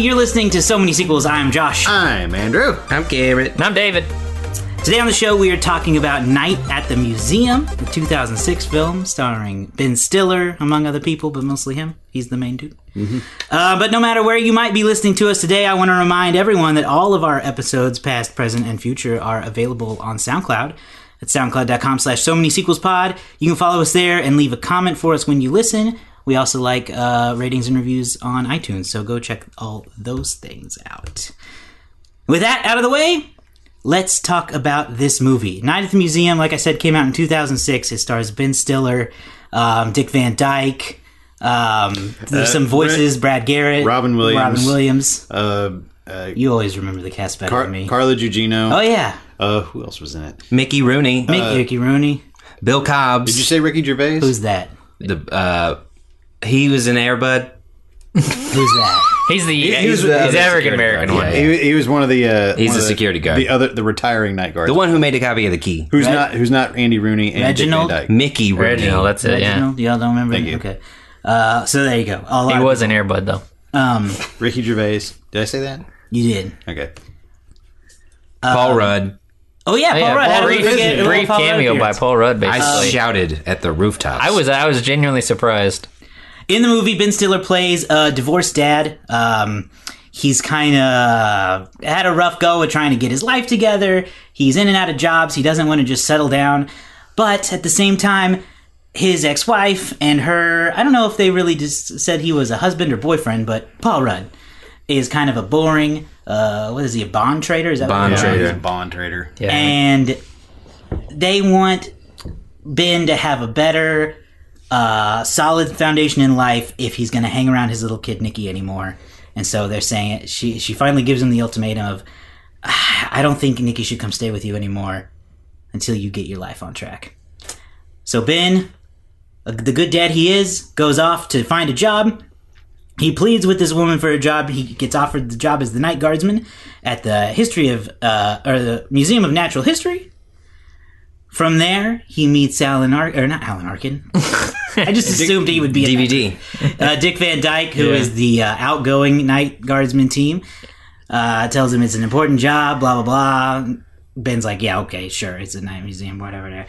everybody. You're listening to So Many Sequels. I'm Josh. I'm Andrew. I'm Garrett. And I'm David. Today on the show, we are talking about Night at the Museum, the 2006 film starring Ben Stiller, among other people, but mostly him. He's the main dude. Uh, but no matter where you might be listening to us today, I want to remind everyone that all of our episodes, past, present, and future, are available on SoundCloud at soundcloud.com slash so many sequels pod. You can follow us there and leave a comment for us when you listen. We also like uh, ratings and reviews on iTunes, so go check all those things out. With that out of the way, let's talk about this movie. Night at the Museum, like I said, came out in 2006. It stars Ben Stiller, um, Dick Van Dyke, um, there's some voices, Brad Garrett, Robin Williams. Robin Williams. Uh, uh, You always remember the cast better Car- than me. Carla Gugino. oh yeah, Uh, who else was in it? Mickey Rooney. Mick Ricky Rooney. Bill Cobbs. Did you say Ricky Gervais? Who's that? the uh, he was an Air Bud. Who's that? He's the he he's, was the, the- he's the African American one. yeah, he, he was one of the. Uh, He's one the security guard. The other, the retiring night guard. The one who made a copy of the key. who's Reg- not who's not Andy Rooney and Reginald? Dick Van Dyke. Mickey Rooney. Reginald, that's it. Yeah, Reginald? Y'all don't remember? Thank you. Okay. Uh, so there you go. A he was an Air Bud though. Um, Ricky Gervais. Did I say that? you did. Okay. Paul Rudd. Oh yeah, Paul yeah, Rudd. How did brief, forget a little brief Paul Rudd cameo by? Paul Rudd. Basically, I shouted at the rooftops. I was I was genuinely surprised. In the movie, Ben Stiller plays a divorced dad. Um, he's kind of had a rough go at trying to get his life together. He's in and out of jobs. He doesn't want to just settle down. But at the same time, his ex wife and her, I don't know if they really just said he was a husband or boyfriend, but Paul Rudd is kind of a boring, uh, what is he, a bond trader? Is that Bond what trader. he's a bond trader. Yeah, and they want Ben to have a better, uh, solid foundation in life if he's going to hang around his little kid Nikki anymore. And so they're saying it. She she finally gives him the ultimatum of, "Ah, I don't think Nikki should come stay with you anymore until you get your life on track. So Ben, the good dad he is, goes off to find a job. He pleads with this woman for a job. He gets offered the job as the night guardsman at the history of uh, or the Museum of Natural History. From there, he meets Alan Arkin, or not Alan Arkin. I just assumed he would be a DVD. uh, Dick Van Dyke, who Yeah. is the uh, outgoing night guardsman team, uh, tells him it's an important job. Blah blah blah. Ben's like, yeah, okay, sure, it's a night museum, whatever. whatever.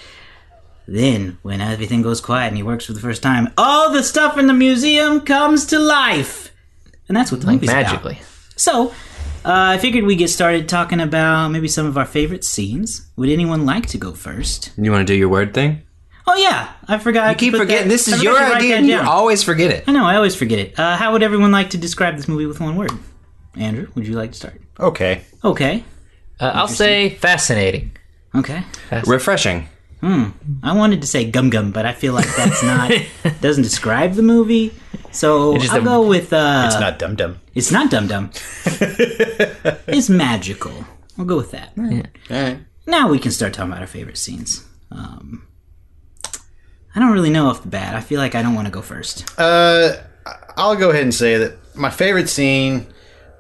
Then, when everything goes quiet and he works for the first time, all the stuff in the museum comes to life, and that's what the movie's about. magically. So, uh, I figured we get started talking about maybe some of our favorite scenes. Would anyone like to go first? You want to do your word thing? Oh yeah, I forgot. You keep forgetting. This is your idea, and you always forget it. I know. I always forget it. Uh, how would everyone like to describe this movie with one word? Andrew, would you like to start? Okay. Okay. Uh, I'll say fascinating. Okay. Refreshing. I wanted to say gum gum, but I feel like that's not doesn't describe the movie. So I'll a- go with uh, It's not Dum Dum. it's not dum dum. it's magical. I'll go with that. All right. Now we can start talking about our favorite scenes. Um, I don't really know off the bat. I feel like I don't want to go first. Uh, I'll go ahead and say that my favorite scene,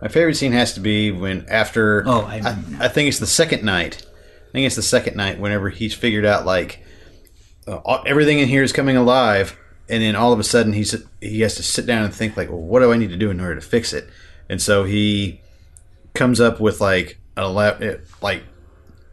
my favorite scene has to be when after. Oh, I- I, I think it's the second night. I think it's the second night whenever he's figured out like uh, everything in here is coming alive, and then all of a sudden he's he has to sit down and think like, well, what do I need to do in order to fix it? And so he comes up with like a lap, like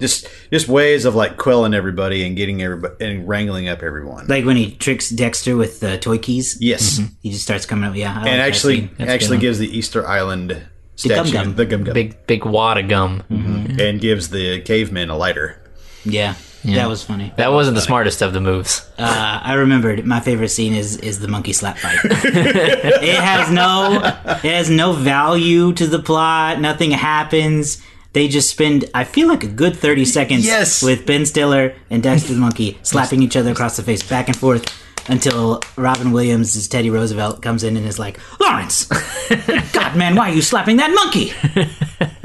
just just ways of like quelling everybody and getting everybody and wrangling up everyone. Like when he tricks Dexter with the toy keys. yes. He just starts coming up. Yeah, I and that actually scene. That's a actually gives the Easter Island gum statue gum. the gum gum Big big wad of gum. and gives the caveman a lighter. yeah, that was funny. That wasn't the smartest of the moves. Uh, I remembered my favorite scene is is the monkey slap fight. it has no it has no value to the plot. Nothing happens. They just spend I feel like a good thirty seconds Yes. with Ben Stiller and Dexter the monkey slapping each other across the face back and forth until Robin Williams as Teddy Roosevelt comes in and is like, Lawrence, God man, why are you slapping that monkey?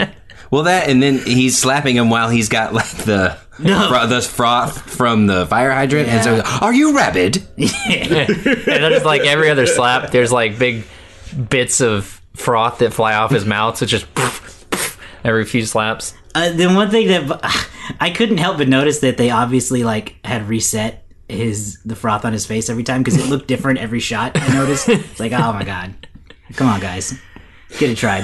Well, that and then he's slapping him while he's got like the No. fro- the froth from the fire hydrant, and so Yeah. are you rabid? and there's like every other slap, there's like big bits of froth that fly off his mouth. So it's just every few slaps. Uh, then one thing that I couldn't help but notice that they obviously like had reset his the froth on his face every time because it looked different every shot. I noticed. It's like, oh my god, come on, guys. Get it tried.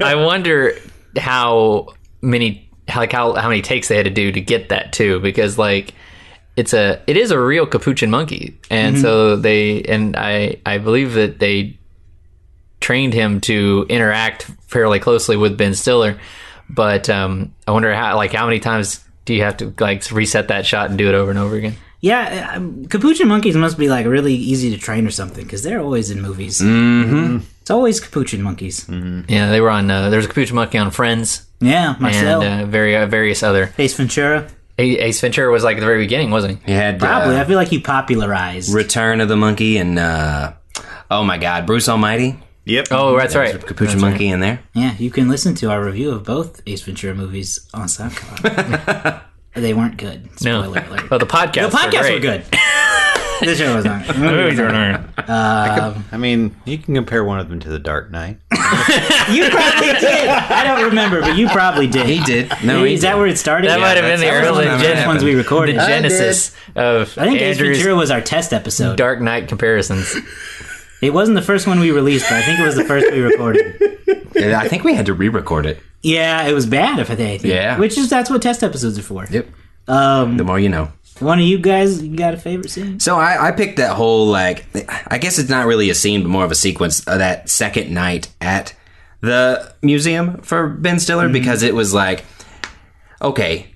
I wonder how many like how how many takes they had to do to get that too because like it's a it is a real capuchin monkey and so they and I I believe that they trained him to interact fairly closely with Ben Stiller but um I wonder how like how many times do you have to like reset that shot and do it over and over again Yeah, um, capuchin monkeys must be like really easy to train or something because they're always in movies. Mm-hmm. It's always capuchin monkeys. yeah they were on uh, there was a capuchin monkey on Friends Yeah, Marcel, and uh, very uh, various other Ace Ventura. A- Ace Ventura was like at the very beginning wasn't he He had Probably, uh, I feel like he popularized. Return of the Monkey and uh, oh my God, Bruce Almighty, Yep. oh that's right Capuchin Monkey in there. yeah, you can listen to our review of both Ace Ventura movies on SoundCloud. they weren't good. No. Spoiler alert. Oh, the podcast. the podcasts were good. the show was not. The movie was not. Um, I mean, you can compare one of them to The Dark Knight. You probably did. I don't remember, but you probably did. He did. No, he Is that where it started? That might have been the that's- early one of the them. gen- ones we recorded. the genesis of I think Ace Andrew's Ventura was our test episode. Dark Knight comparisons. It wasn't the first one we released, but I think it was the first we recorded. I think we had to re-record it. Yeah, it was bad. If I think. Yeah. Which is that's what test episodes are for. Yep. Um, The more you know. one of you guys, you got a favorite scene? So I, I picked that whole like I guess it's not really a scene, but more of a sequence of that second night at the museum for Ben Stiller because it was like, okay,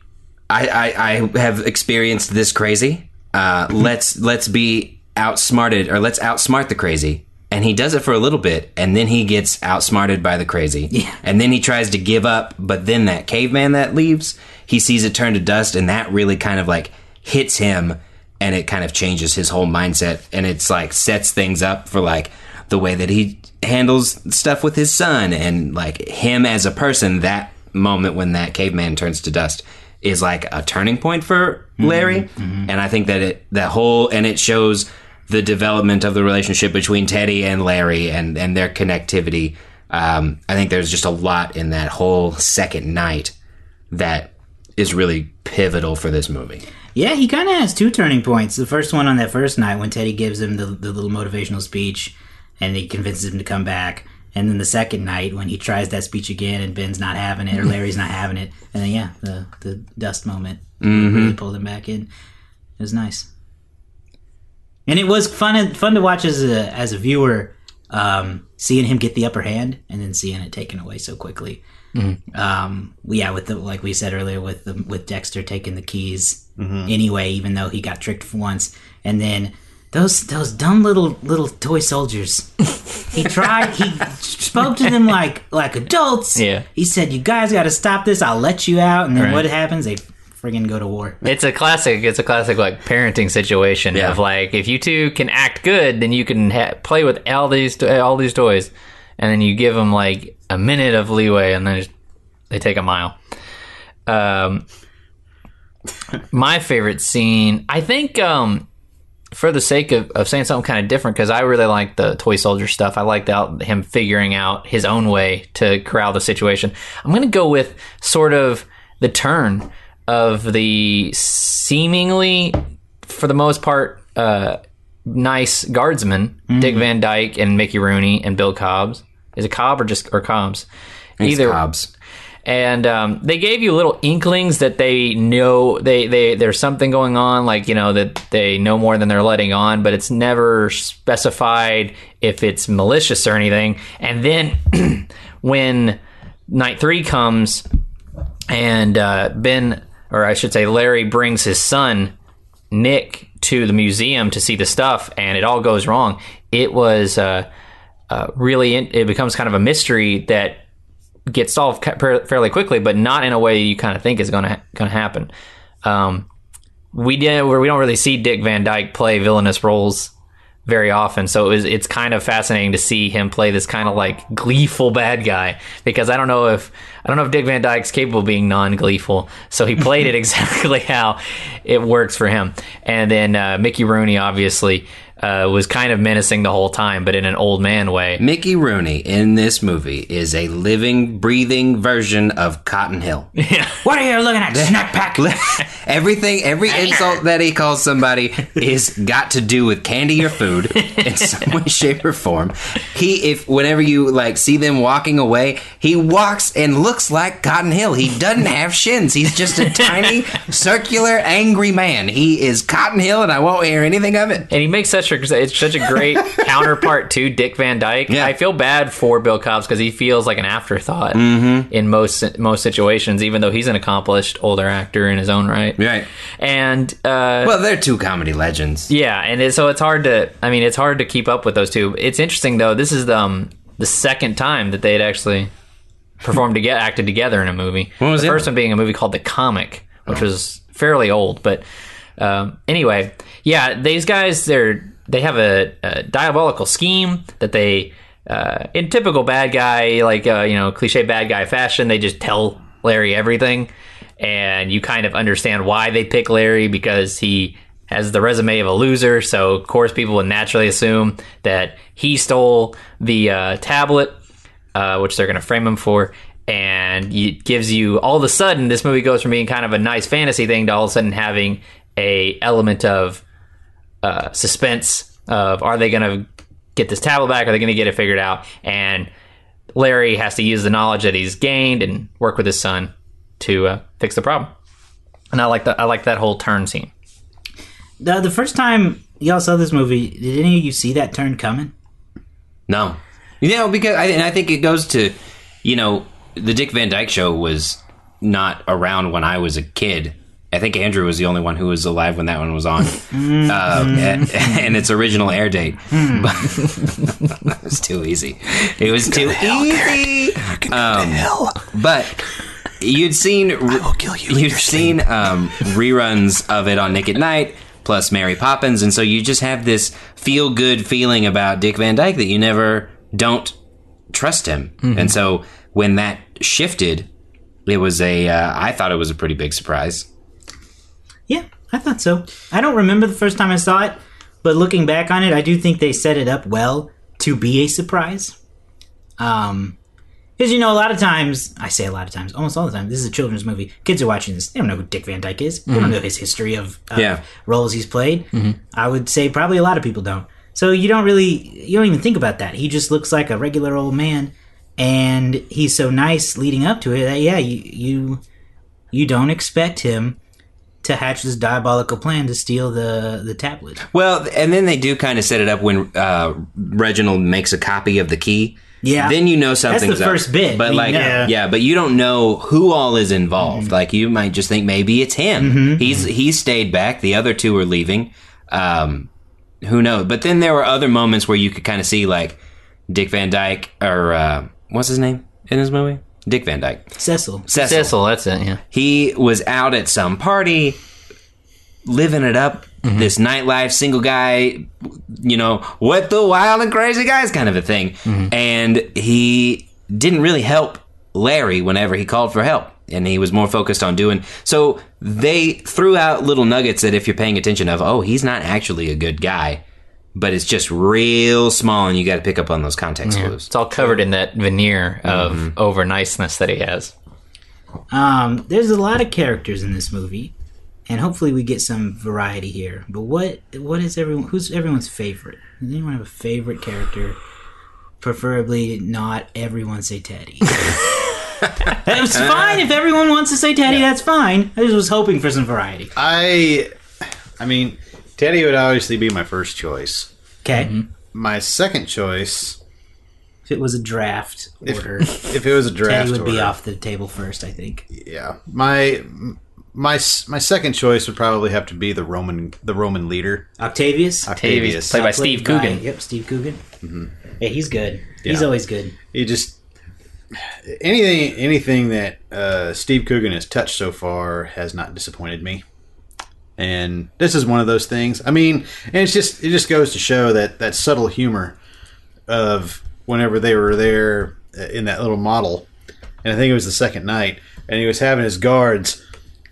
I I, I have experienced this crazy. Uh, let's let's be outsmarted or let's outsmart the crazy. And he does it for a little bit, and then he gets outsmarted by the crazy. Yeah. And then he tries to give up, but then that caveman that leaves, he sees it turn to dust, and that really kind of like hits him, and it kind of changes his whole mindset, and it's like sets things up for like the way that he handles stuff with his son, and like him as a person. That moment when that caveman turns to dust is like a turning point for Larry, mm-hmm. Mm-hmm. and I think that it that whole and it shows the development of the relationship between Teddy and Larry and and their connectivity. Um, I think there's just a lot in that whole second night that is really pivotal for this movie. Yeah, he kind of has two turning points. The first one on that first night when Teddy gives him the, the little motivational speech and he convinces him to come back. And then the second night when he tries that speech again and Ben's not having it or Larry's not having it. And then, yeah, the, the dust moment really pulled him back in. It was nice. And it was fun fun to watch as a, as a viewer, um, seeing him get the upper hand and then seeing it taken away so quickly. Um, yeah, with the like we said earlier, with the with Dexter taking the keys anyway, even though he got tricked once, and then those those dumb little little toy soldiers. he tried. He spoke to them like like adults. Yeah. He said, "You guys got to stop this. I'll let you out." And then Right. what happens? They friggin' go to war. It's a classic. It's a classic like parenting situation Yeah. of like if you two can act good, then you can ha- play with all these to- all these toys, and then you give them like a minute of leeway, and then they take a mile. Um, my favorite scene, I think, um, for the sake of, of saying something kind of different, because I really like the toy soldier stuff. I liked out him figuring out his own way to corral the situation. I'm going to go with sort of the turn of the seemingly, for the most part, uh, nice guardsmen, Dick Van Dyke and Mickey Rooney and Bill Cobbs. Is it Cobb or just or Cobbs? It's Cobbs. and um, they gave you little inklings that they know they, they there's something going on like you know that they know more than they're letting on but it's never specified if it's malicious or anything and then when night three comes and uh, ben or i should say larry brings his son nick to the museum to see the stuff and it all goes wrong it was uh, uh, really in, it becomes kind of a mystery that gets solved fairly quickly, but not in a way you kind of think is going to going to happen. Um, we did where we don't really see Dick Van Dyke play villainous roles very often, so it was, it's kind of fascinating to see him play this kind of like gleeful bad guy because I don't know if I don't know if Dick Van Dyke's capable of being non gleeful, so he played it exactly how it works for him. And then uh, Mickey Rooney, obviously. Uh, was kind of menacing the whole time, but in an old man way. Mickey Rooney in this movie is a living, breathing version of Cotton Hill. What are you looking at? Snack pack. Everything, every insult that he calls somebody is got to do with candy or food in some way, shape, or form. He, if whenever you like see them walking away, he walks and looks like Cotton Hill. He doesn't have shins. He's just a tiny, circular, angry man. He is Cotton Hill, and I won't hear anything of it. And he makes such a it's such a great counterpart to Dick Van Dyke. Yeah. I feel bad for Bill Cobbs because he feels like an afterthought Mm-hmm. in most most situations, even though he's an accomplished older actor in his own right. Right. And uh, Well, they're two comedy legends. yeah, and it, so it's hard to. I mean, it's hard to keep up with those two. It's interesting though. This is the um, the second time that they had actually performed together, acted together in a movie. When was the the first one being a movie called The Comic, which was fairly old. But um, anyway, yeah, these guys they're they have a, a diabolical scheme that they, uh, in typical bad guy like uh, you know cliche bad guy fashion, they just tell Larry everything, and you kind of understand why they pick Larry because he has the resume of a loser. So of course people would naturally assume that he stole the uh, tablet uh, which they're going to frame him for. And it gives you all of a sudden this movie goes from being kind of a nice fantasy thing to all of a sudden having a element of uh, suspense of are they going to get this tablet back? Are they going to get it figured out? And Larry has to use the knowledge that he's gained and work with his son to uh, fix the problem. And I like that. I like that whole turn scene. The, the first time y'all saw this movie, did any of you see that turn coming? No, you know because I, and I think it goes to, you know, the Dick Van Dyke Show was not around when I was a kid. I think Andrew was the only one who was alive when that one was on, uh, and, and its original air date. But it was too easy. It was too easy. Um, but you'd seen you'd seen um, reruns of it on Nick at Night plus Mary Poppins, and so you just have this feel good feeling about Dick Van Dyke that you never don't trust him, and so when that shifted, it was a uh, I thought it was a pretty big surprise. Yeah, I thought so. I don't remember the first time I saw it, but looking back on it, I do think they set it up well to be a surprise. Um, because you know, a lot of times, I say a lot of times, almost all the time, this is a children's movie. Kids are watching this; they don't know who Dick Van Dyke is. They don't know his history of, of Yeah. roles he's played. I would say probably a lot of people don't. So you don't really, you don't even think about that. He just looks like a regular old man, and he's so nice leading up to it that yeah, you you you don't expect him to hatch this diabolical plan to steal the the tablet. Well, and then they do kind of set it up when uh, Reginald makes a copy of the key. Yeah. Then you know something's That's the up. first bit. But We like, know. yeah, but you don't know who all is involved. Like, you might just think maybe it's him. He's he stayed back. The other two are leaving. Um, who knows? But then there were other moments where you could kind of see like Dick Van Dyke or uh, what's his name in this movie? Dick Van Dyke. Cecil. Cecil. Cecil, that's it. Yeah. He was out at some party, living it up. Mm-hmm. This nightlife, single guy, you know, what the wild and crazy guys kind of a thing. Mm-hmm. And he didn't really help Larry whenever he called for help. And he was more focused on doing. So they threw out little nuggets that if you're paying attention of, oh, he's not actually a good guy, but it's just real small and you got to pick up on those context clues. It's all covered in that veneer of over niceness that he has. Um, there's a lot of characters in this movie, and hopefully we get some variety here. But what what is everyone? Who's everyone's favorite? Does anyone have a favorite character? Preferably not everyone say Teddy. It's fine if everyone wants to say Teddy. That's fine. I just was hoping for some variety. I, I mean, Teddy would obviously be my first choice. Okay, My second choice, if it was a draft order, if it was a draft, Teddy would be off the table first. I think. Yeah, my my my second choice would probably have to be the Roman the Roman leader Octavius, Octavius. Played by Steve by- Coogan. Yep, Steve Coogan. Yeah, he's good. He's always good. he just anything anything that uh, Steve Coogan has touched so far has not disappointed me. And this is one of those things. I mean, and it's just it just goes to show that that subtle humor of whenever they were there uh, in that little model, and I think it was the second night, and he was having his guards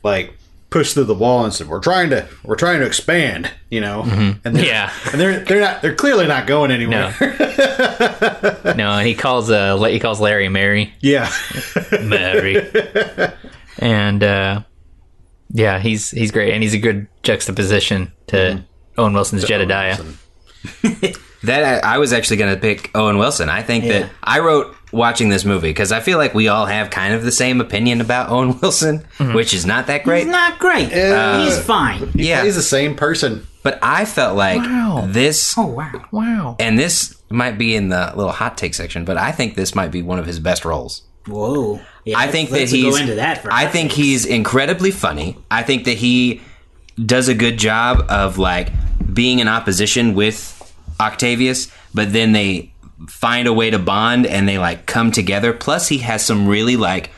like push through the wall and said, "We're trying to, we're trying to expand," you know, and they're, Yeah. and they're they're not, they're clearly not going anywhere. No. no, and he calls uh he calls Larry Mary. yeah, Mary. and uh yeah, he's he's great and he's a good juxtaposition to mm-hmm. Owen Wilson's Jedediah. That uh, I was actually going to pick Owen Wilson. I think Yeah. that I wrote watching this movie because I feel like we all have kind of the same opinion about Owen Wilson, mm-hmm. which is not that great. He's not great. Uh, He's fine. he Yeah. he's the same person. But I felt like Wow. this, Oh wow. Wow. and this might be in the little hot take section, but I think this might be one of his best roles. Whoa. Yeah, I think that he's. go into that. For I think he's incredibly funny. I think that he does a good job of like being in opposition with Octavius, but then they find a way to bond and they like come together. Plus, he has some really like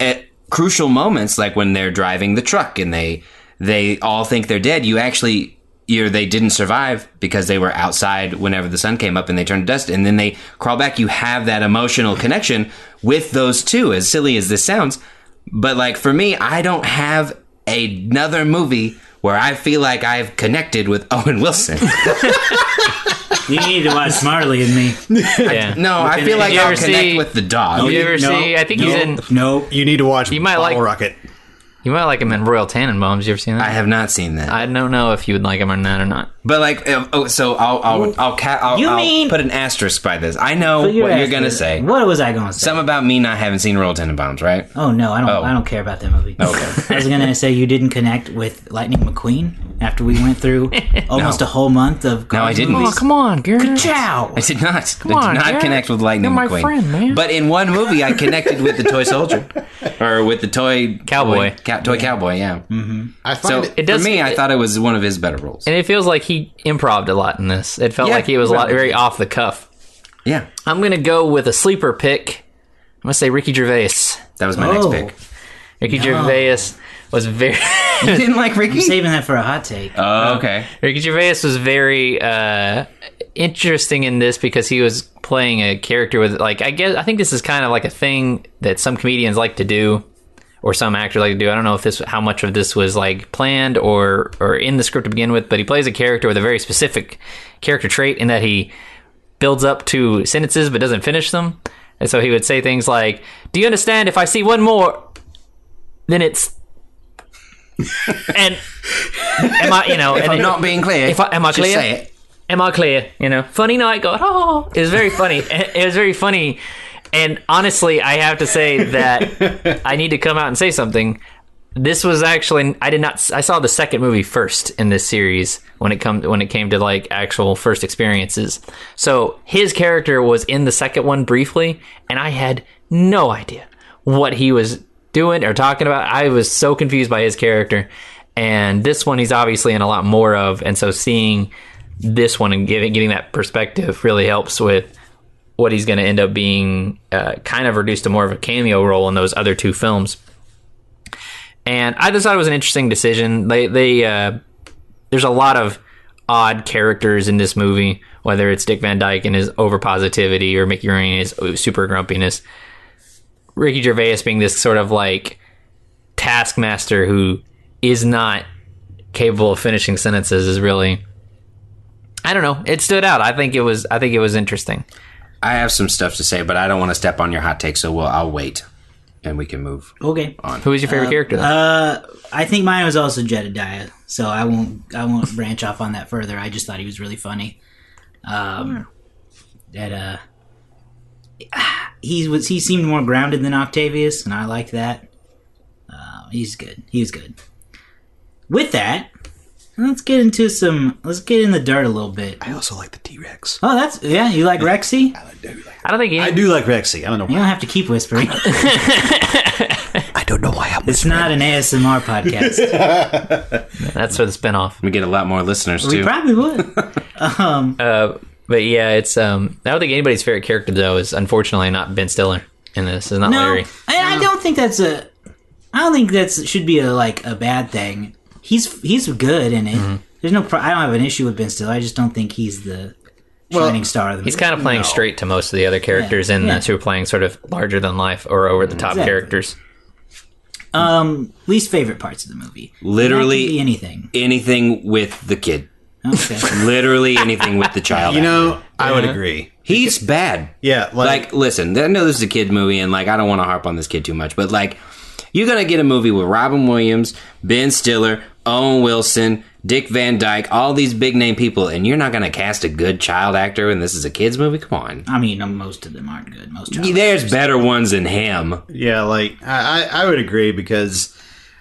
at crucial moments, like when they're driving the truck and they they all think they're dead. You actually. You're, they didn't survive because they were outside whenever the sun came up and they turned to dust and then they crawl back. You have that emotional connection with those two, as silly as this sounds. But like for me, I don't have another movie where I feel like I've connected with Owen Wilson. You need to watch Marley and Me. Yeah. No, I feel like I'll ever connect see- with the dog. You ever No, see I think he's no, in No. You need to watch. You might Bottle like- Rocket. You might like him in Royal Tenenbaums. You ever seen that? I have not seen that. I don't know if you would like him or not or not. But like, uh, oh, so I'll I'll I'll, ca- I'll, You I'll mean- put an asterisk by this. I know your what you're ass gonna say. What was I going to say? Something about me not having seen Royal Tenenbaums, right? Oh no, I don't. Oh. I don't care about that movie. Okay. I was gonna say you didn't connect with Lightning McQueen after we went through almost No. a whole month of. No, I didn't. Oh, Please. come on, Garrett. Ciao. I did not. I on, not Garrett. connect with Lightning You're my McQueen. friend, man. But in one movie, I connected with the toy soldier, or with the toy Cowboy. boy- ca- toy cowboy. Yeah. Mm-hmm. I find So it. It does- for me, I thought it was one of his better roles. And it feels like he improved a lot in this. It felt Yeah, like he was a lot very off the cuff. Yeah, I'm gonna go with a sleeper pick. I'm gonna say Ricky Gervais. that was my Oh. next pick. Ricky Gervais was very You didn't like Ricky? Saving that for a hot take. Oh, okay. Ricky Gervais was very uh, interesting in this because he was playing a character with like I guess I think this is kind of like a thing that some comedians like to do or some actors like to do. I don't know if this how much of this was like planned or or in the script to begin with, but he plays a character with a very specific character trait in that he builds up to sentences but doesn't finish them. And so he would say things like, "Do you understand if I see one more then it's and am I, you know, and I'm it- not being clear. If I- am I just clear? say it. am I clear? You know, funny night, God. Oh, it was very funny. it was very funny. And honestly, I have to say that I need to come out and say something. This was actually I did not I saw the second movie first in this series when it come when it came to like actual first experiences. So his character was in the second one briefly, and I had no idea what he was doing or talking about. I was so confused by his character. And this one he's obviously in a lot more of, and so seeing this one and getting getting that perspective really helps with what he's going to end up being uh, kind of reduced to more of a cameo role in those other two films. And I just thought it was an interesting decision. They they uh, there's a lot of odd characters in this movie, whether it's Dick Van Dyke and his over positivity or Mickey Rooney and his super grumpiness. Ricky Gervais being this sort of like taskmaster who is not capable of finishing sentences is really I don't know. It stood out. I think it was I think it was interesting. I have some stuff to say, but I don't want to step on your hot take, so we'll, I'll wait, and we can move. Okay. Who was your favorite character though? Uh, I think mine was also Jedediah, so I won't I won't branch off on that further. I just thought he was really funny. Um, that uh, he was he seemed more grounded than Octavius, and I like that. Uh, he's good. He was good. With that, let's get into some. Let's get in the dirt a little bit. I also like the T Rex. Oh, that's yeah. You like Rexy? I do. Like, I don't think any, I do like Rexy. I don't know. You don't have to keep whispering. I don't know why I'm. It's not an ASMR podcast. that's for the spinoff. We get a lot more listeners we too. probably would. Um, uh, but yeah, it's um. I don't think anybody's favorite character though is unfortunately not Ben Stiller in this. Is not No, Larry. I, I don't think that's a. I don't think that's should be a like a bad thing. He's he's good in it. Mm-hmm. There's no. Pro- I don't have an issue with Ben Stiller. I just don't think he's the shining star of the movie. He's kind of playing straight to most of the other characters in yeah. this who are playing sort of larger than life or over the top Exactly. characters. Um, least favorite parts of the movie. Literally- be anything. Anything with the kid. Okay. Literally anything with the child. You actor. know, I would agree. he's bad. Yeah, like, Like, listen, I know this is a kid movie, and like, I don't want to harp on this kid too much, but like, you're gonna get a movie with Robin Williams, Ben Stiller, Owen Wilson, Dick Van Dyke, all these big name people, and you're not gonna cast a good child actor, and this is a kids movie. Come on, I mean, um, most of them aren't good. Most child there's better ones than him. yeah, like I, I I would agree because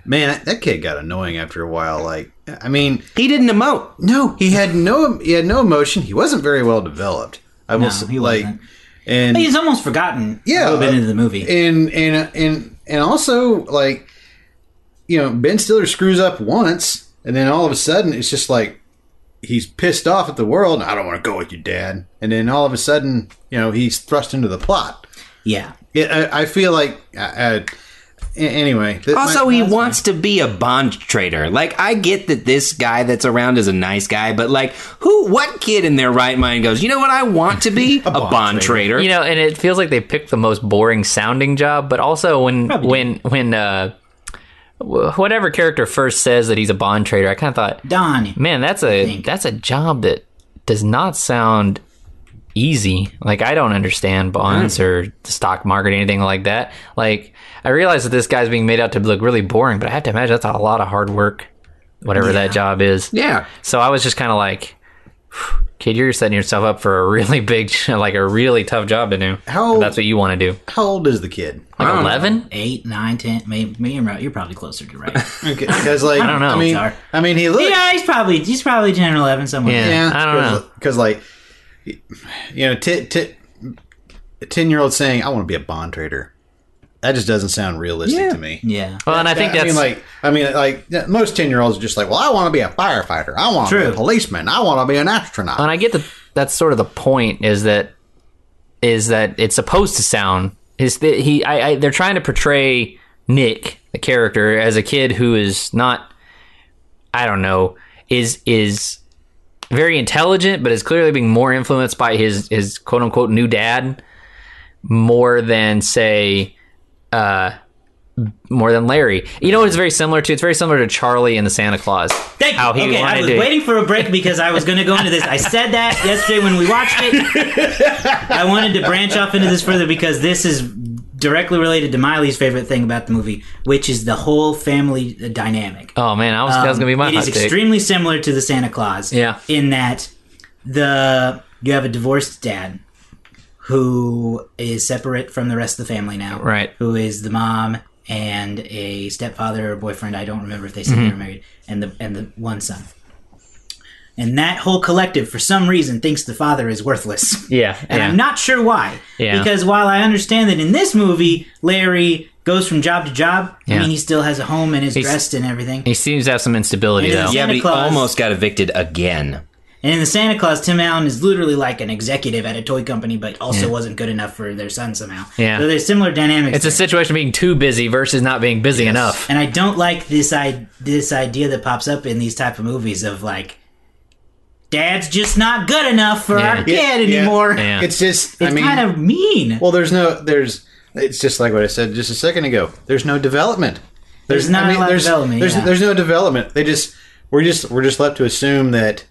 man, that, kid got annoying after a while. Like, I mean, He didn't emote. no, he had no he had no emotion. He wasn't very well developed. I will No, say, he like, wasn't. and He's almost forgotten. Yeah, a little bit uh, into the movie. and and and and also like you know ben stiller screws up once and then all of a sudden it's just like he's pissed off at the world i don't want to go with you dad and then all of a sudden you know he's thrust into the plot yeah. it, I, I feel like uh, a- anyway th- Also, my- he wants to be a bond trader. Like, I get that this guy that's around is a nice guy, but like, who, what kid in their right mind goes, you know what, I want to be a, bond, bond trader. You know, and it feels like they picked the most boring sounding job, but also when Probably when when uh whatever character first says that he's a bond trader, I kind of thought, Don. man, that's a that's a job that does not sound easy. Like I don't understand bonds hmm. or the stock market or anything like that. Like I realize that this guy's being made out to look really boring, but I have to imagine that's a lot of hard work, whatever that job is. yeah. So I was just kind of like, kid, you're setting yourself up for a really big, like a really tough job to do. How- If that's what you want to do. how old is the kid Like don't know. 11? Eight, nine, ten, maybe, maybe you're right. You're probably closer to right. because like I don't know. i mean Sorry. i mean he looks yeah, he's probably he's probably 10 or 11 somewhere. Yeah. I don't know. because like you know t- t- a 10 year old saying i want to be a bond trader that just doesn't sound realistic Yeah. to me Yeah. Well, and I think I that's mean, like, I mean, like most ten year olds are just like, well, I want to be a firefighter. I want to be a policeman. I want to be an astronaut. and I get that that's sort of the point is that is that it's supposed to sound is that he I, I they're trying to portray Nick the character as a kid who is not I don't know is is very intelligent but is clearly being more influenced by his his quote unquote new dad more than say uh more than Larry. You know what it's very similar to? It's very similar to Charlie and the Santa Claus. Thank you. How he okay, I was to- waiting for a break because I was going to go into this. I said that yesterday when we watched it. I wanted to branch off into this further because this is directly related to Miley's favorite thing about the movie, which is the whole family dynamic. Oh man, I was that was gonna be my Um, It is take. extremely similar to the Santa Claus. Yeah. In that the you have a divorced dad who is separate from the rest of the family now. Right. Who is the mom and a stepfather or boyfriend, I don't remember if they said they were married, and the and the one son. And that whole collective, for some reason, thinks the father is worthless. Yeah, And yeah. I'm not sure why. Yeah. Because while I understand that in this movie, Larry goes from job to job, yeah. I mean, he still has a home and is He's- dressed and everything. He seems to have some instability And though. Yeah, Santa but he Claus- almost got evicted again. And in the Santa Claus, Tim Allen is literally like an executive at a toy company, but also wasn't good enough for their son somehow. Yeah. So there's similar dynamics. It's a situation of being too busy versus not being busy enough. and I don't like this I- this idea that pops up in these type of movies of like, dad's just not good enough for Yeah. our kid Yeah, yeah. anymore. Yeah. it's just, I It's mean, kind of mean. well, there's no, there's, it's just like what I said just a second ago. There's no development. There's not a lot of there's, development, There's, yeah. there's no development. They just, we're just, we're just left to assume that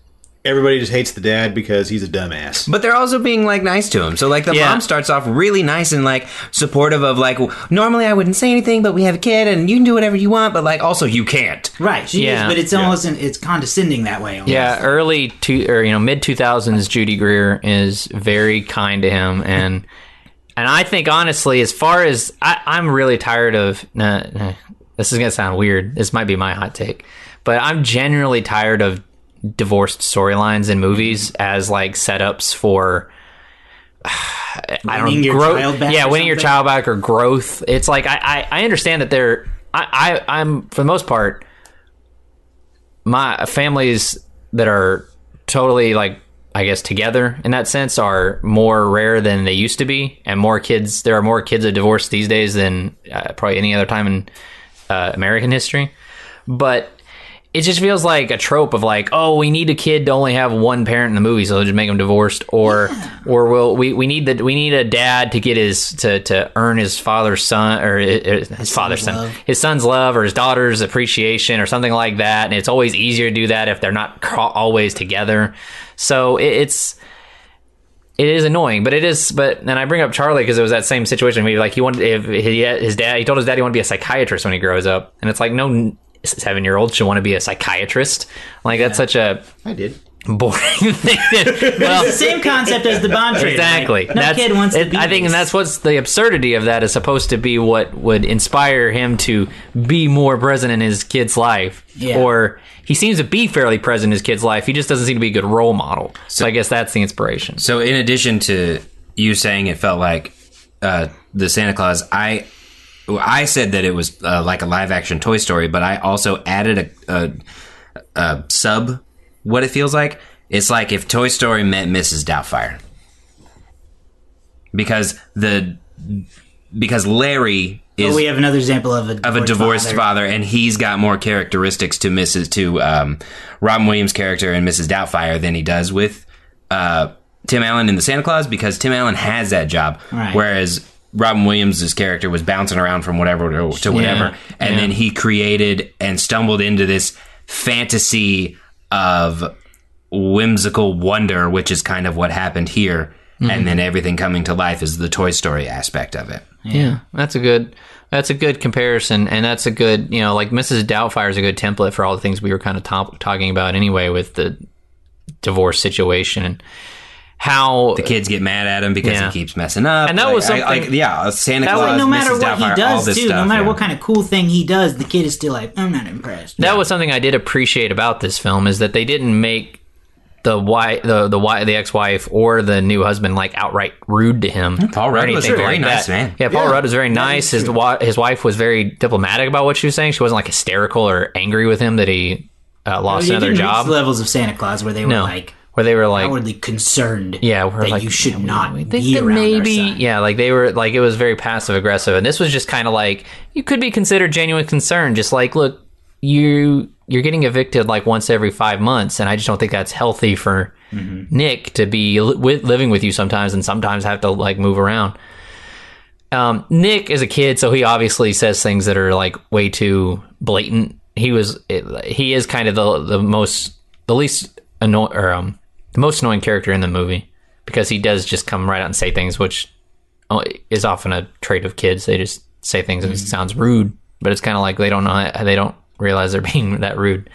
everybody just hates the dad because he's a dumbass. But they're also being like nice to him. So like the Yeah. mom starts off really nice and like supportive of like normally I wouldn't say anything, but we have a kid and you can do whatever you want, but like also you can't. right. She Yeah. is, but it's almost it's condescending that way. Almost. Yeah, early two or you know mid two thousands, Judy Greer is very kind to him, and and I think honestly, as far as I, I'm really tired of. Nah, nah, this is gonna sound weird. This might be my hot take, but I'm generally tired of divorced storylines in movies as like setups for. I don't Winning know, your growth. child back yeah, or winning your child back or growth. It's like I, I, I understand that they're I, I I'm for the most part my families that are totally like I guess together in that sense are more rare than they used to be, and more kids. There are more kids of divorce these days than uh, probably any other time in uh, American history. But it just feels like a trope of like, oh, we need a kid to only have one parent in the movie, so they'll just make them divorced, or or will we we need that we need a dad to get his to to earn his father's son or uh, uh, his, his father's son love. his son's love or his daughter's appreciation or something like that, and it's always easier to do that if they're not always together. So it, it's it is annoying, but it is. But and I bring up Charlie because it was that same situation. Maybe like he wanted if he his dad, he told his dad he wanted to be a psychiatrist when he grows up, and it's like no seven year old should want to be a psychiatrist. Like that's such a I did. boring thing. well, It's the same concept as the Bond trade. exactly. Like, no that's, kid wants to it- be I think, this. and that's what's the absurdity of that is supposed to be what would inspire him to be more present in his kid's life. Yeah. Or he seems to be fairly present in his kid's life. He just doesn't seem to be a good role model. So, I guess that's the inspiration. So, in addition to you saying it felt like uh, the Santa Claus, I I said that it was uh, like a live action Toy Story, but I also added a, a, a sub. What it feels like it's like if Toy Story met Mrs. Doubtfire, because the because Larry is Oh, we have another example of a of a divorced father. and he's got more characteristics to Mrs. to um, Robin Williams' character and Mrs. Doubtfire than he does with uh, Tim Allen in the Santa Claus because Tim Allen has that job, Right. whereas Robin Williams' character was bouncing around from whatever to, to whatever, and yeah. then he created and stumbled into this fantasy of whimsical wonder, which is kind of what happened here. Mm-hmm. And then everything coming to life is the Toy Story aspect of it. Yeah, that's a good that's a good comparison, and that's a good you know like Mrs. Doubtfire is a good template for all the things we were kind of top, talking about anyway with the divorce situation and how the kids get mad at him because Yeah. he keeps messing up. And that Like, was I- something- like, yeah, Santa Claus, was- no matter Mrs. what he Doubtfire, all does this too, stuff. no matter yeah. what kind of cool thing he does, the kid is still like, I'm not impressed. that was something I did appreciate about this film is that they didn't make the wife, the the wife, the ex-wife or the new husband like outright rude to him. Paul Rudd was a very like nice that. man. Yeah, Paul Yeah, Rudd was very nice. His wa- his wife was very diplomatic about what she was saying. She wasn't like hysterical or angry with him that he uh, lost They another didn't job. reach levels of Santa Claus where they were No, like where they were like, outwardly concerned. yeah, we're that like you should not we think be that around maybe, yeah, like they were like it was very passive aggressive, and this was just kind of like you could be considered genuine concern, just like look, you you're getting evicted like once every five months, and I just don't think that's healthy for Nick to be li- with, living with you sometimes, and sometimes have to like move around. Um, Nick is a kid, so he obviously says things that are like way too blatant. He was, it, he is kind of the the most, the least annoying, or um, the most annoying character in the movie because he does just come right out and say things, which uh, is often a trait of kids. They just say things and it sounds rude, but it's kind of like they don't know, they don't realize they're being that rude.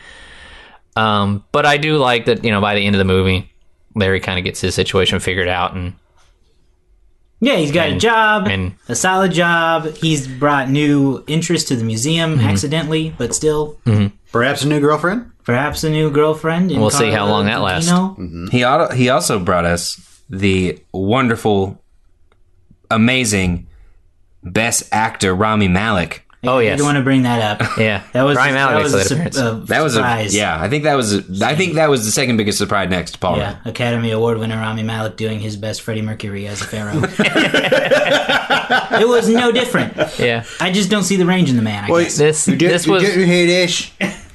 Um, but I do like that, you know, by the end of the movie, Larry kind of gets his situation figured out and Yeah, he's got a job, and- a solid job. He's brought new interest to the museum Mm-hmm. accidentally, but still, Perhaps a new girlfriend. Perhaps a new girlfriend. in We'll see how long that lasts. Gugino. Mm-hmm. He al- he also brought us the wonderful, amazing, best actor Rami Malek. Oh, I yes. didn't want to bring that up. Yeah, That was Ryan Malek uh, that was a, su- appearance. a That was a yeah. I think that was a, I think that was the second biggest surprise next to Paul. Yeah, Rudd. Academy Award winner Rami Malek doing his best Freddie Mercury as a pharaoh. it was no different. yeah. I just don't see the range in the man. I guess. This you did, this you was didn't hear this.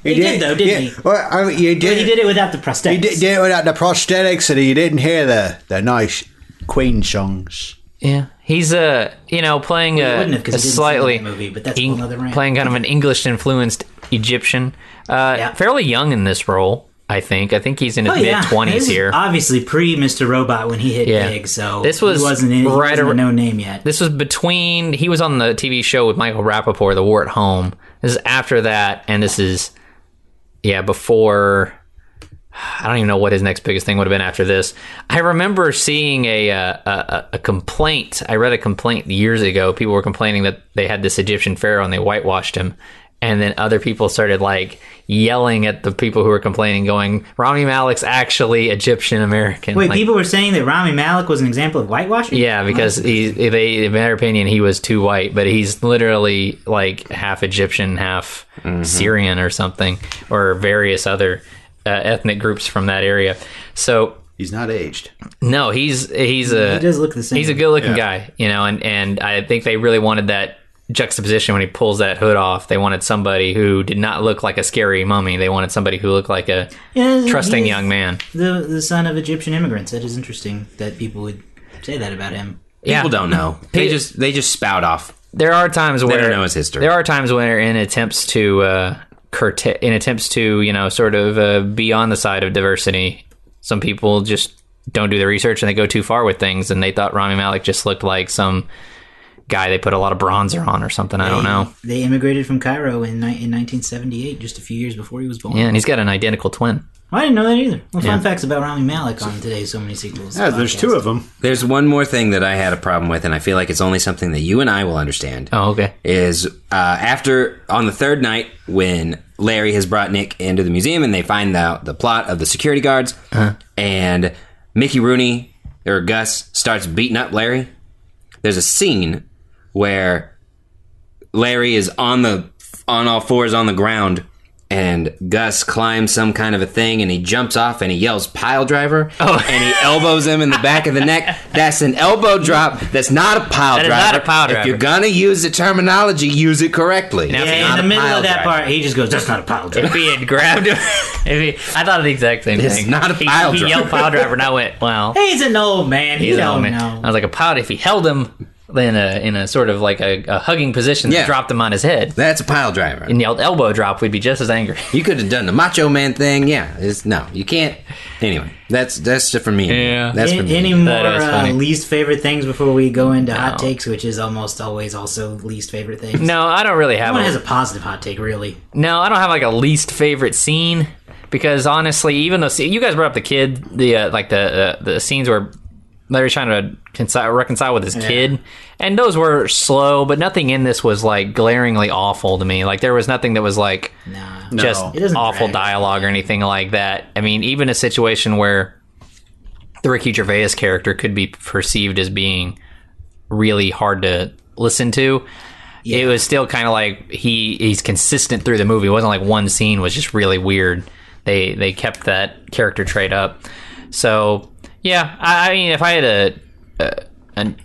He did, though, didn't yeah. he? Well, I mean, you did. But he did it without the You prosthetics. did, did it without the prosthetics, and he didn't hear the the nice Queen songs. yeah. He's a you know playing Well, a, wouldn't have, 'cause a didn't slightly that movie, but that's Eng- whole other rant. playing kind of an English influenced Egyptian. Uh, Yeah. Fairly young in this role, I think. I think he's in his Oh, mid twenties This is here. Obviously, pre Mr. Robot when he hit Yeah. big, so This was he wasn't in, he right wasn't a ar- no name yet. This was between he was on the TV show with Michael Rapaport, The War at Home. This is after that, and this is yeah before. I don't even know what his next biggest thing would have been after this. I remember seeing a, uh, a a complaint. I read a complaint years ago. People were complaining that they had this Egyptian pharaoh and they whitewashed him, and then other people started like yelling at the people who were complaining, going, "Rami Malek's actually Egyptian American." Wait, Like, people were saying that Rami Malek was an example of whitewashing? yeah, because he, they, in their opinion, he was too white, but he's literally like half Egyptian, half Syrian or something, or various other uh, ethnic groups from that area. So He's not aged. no, he's he's a He does look the same. he's a good looking Yeah. guy, you know, and and I think they really wanted that juxtaposition when he pulls that hood off. They wanted somebody who did not look like a scary mummy. They wanted somebody who looked like a Yeah, trusting young man. The the son of Egyptian immigrants. That is interesting that people would say that about him. Yeah. People don't know. They Pe- just they just spout off. There are times where don't know his history. There are times where, in attempts to uh, curta- in attempts to you know sort of uh, be on the side of diversity, some people just don't do the research and they go too far with things. And they thought Rami Malek just looked like some guy they put a lot of bronzer on or something. I don't know. They immigrated from Cairo in, in 1978, just a few years before he was born. Yeah, and he's got an identical twin. I didn't know that either. Well, fun Yeah. facts about Rami Malek on today's So Many Sequels. Yeah, there's two of them. There's one more thing that I had a problem with, and I feel like it's only something that you and I will understand. Oh, okay. Is uh, after on the third night when Larry has brought Nick into the museum and they find out the plot of the security guards, and Mickey Rooney or Gus starts beating up Larry. There's a scene where Larry is on the on all fours on the ground and Gus climbs some kind of a thing and he jumps off and he yells pile driver Oh. and he elbows him in the back of the neck. That's an elbow drop. That's not a pile That is driver. not a pile driver. If you're gonna use the terminology, use it correctly. Now, Yeah, in the middle of that driver. part, he just goes, "That's not a pile driver." If he had grabbed him, if he, I thought the exact same It's thing. not a He- pile he, driver. yelled pile driver, and I went, "Well, He's an old man. He he's an don't old man." know. I was like, "A pile." If he held him in a in a sort of like a, a hugging position, Yeah. dropped him on his head, That's a pile driver. and yelled elbow drop, we'd be just as angry. You could have done the Macho Man thing. Yeah, it's, no, you can't. Anyway, that's that's just for me. Yeah. that's for Any, me. any more uh, least favorite things before we go into hot takes, which is almost always also least favorite things? No, I don't really have. No one a- has a positive hot take, really. No, I don't have like a least favorite scene because honestly, even though you guys brought up the kid, the uh, like the uh, the scenes where Larry's trying to reconcile, reconcile with his kid, and those were slow, but nothing in this was like glaringly awful to me. Like there was nothing that was like Nah. just It doesn't awful dialogue or anything like that. I mean, even a situation where the Ricky Gervais character could be perceived as being really hard to listen to. It was still kind of like he he's consistent through the movie. It wasn't like one scene was just really weird. They they kept that character trait up. So yeah, I, I mean, if I had a, a, an-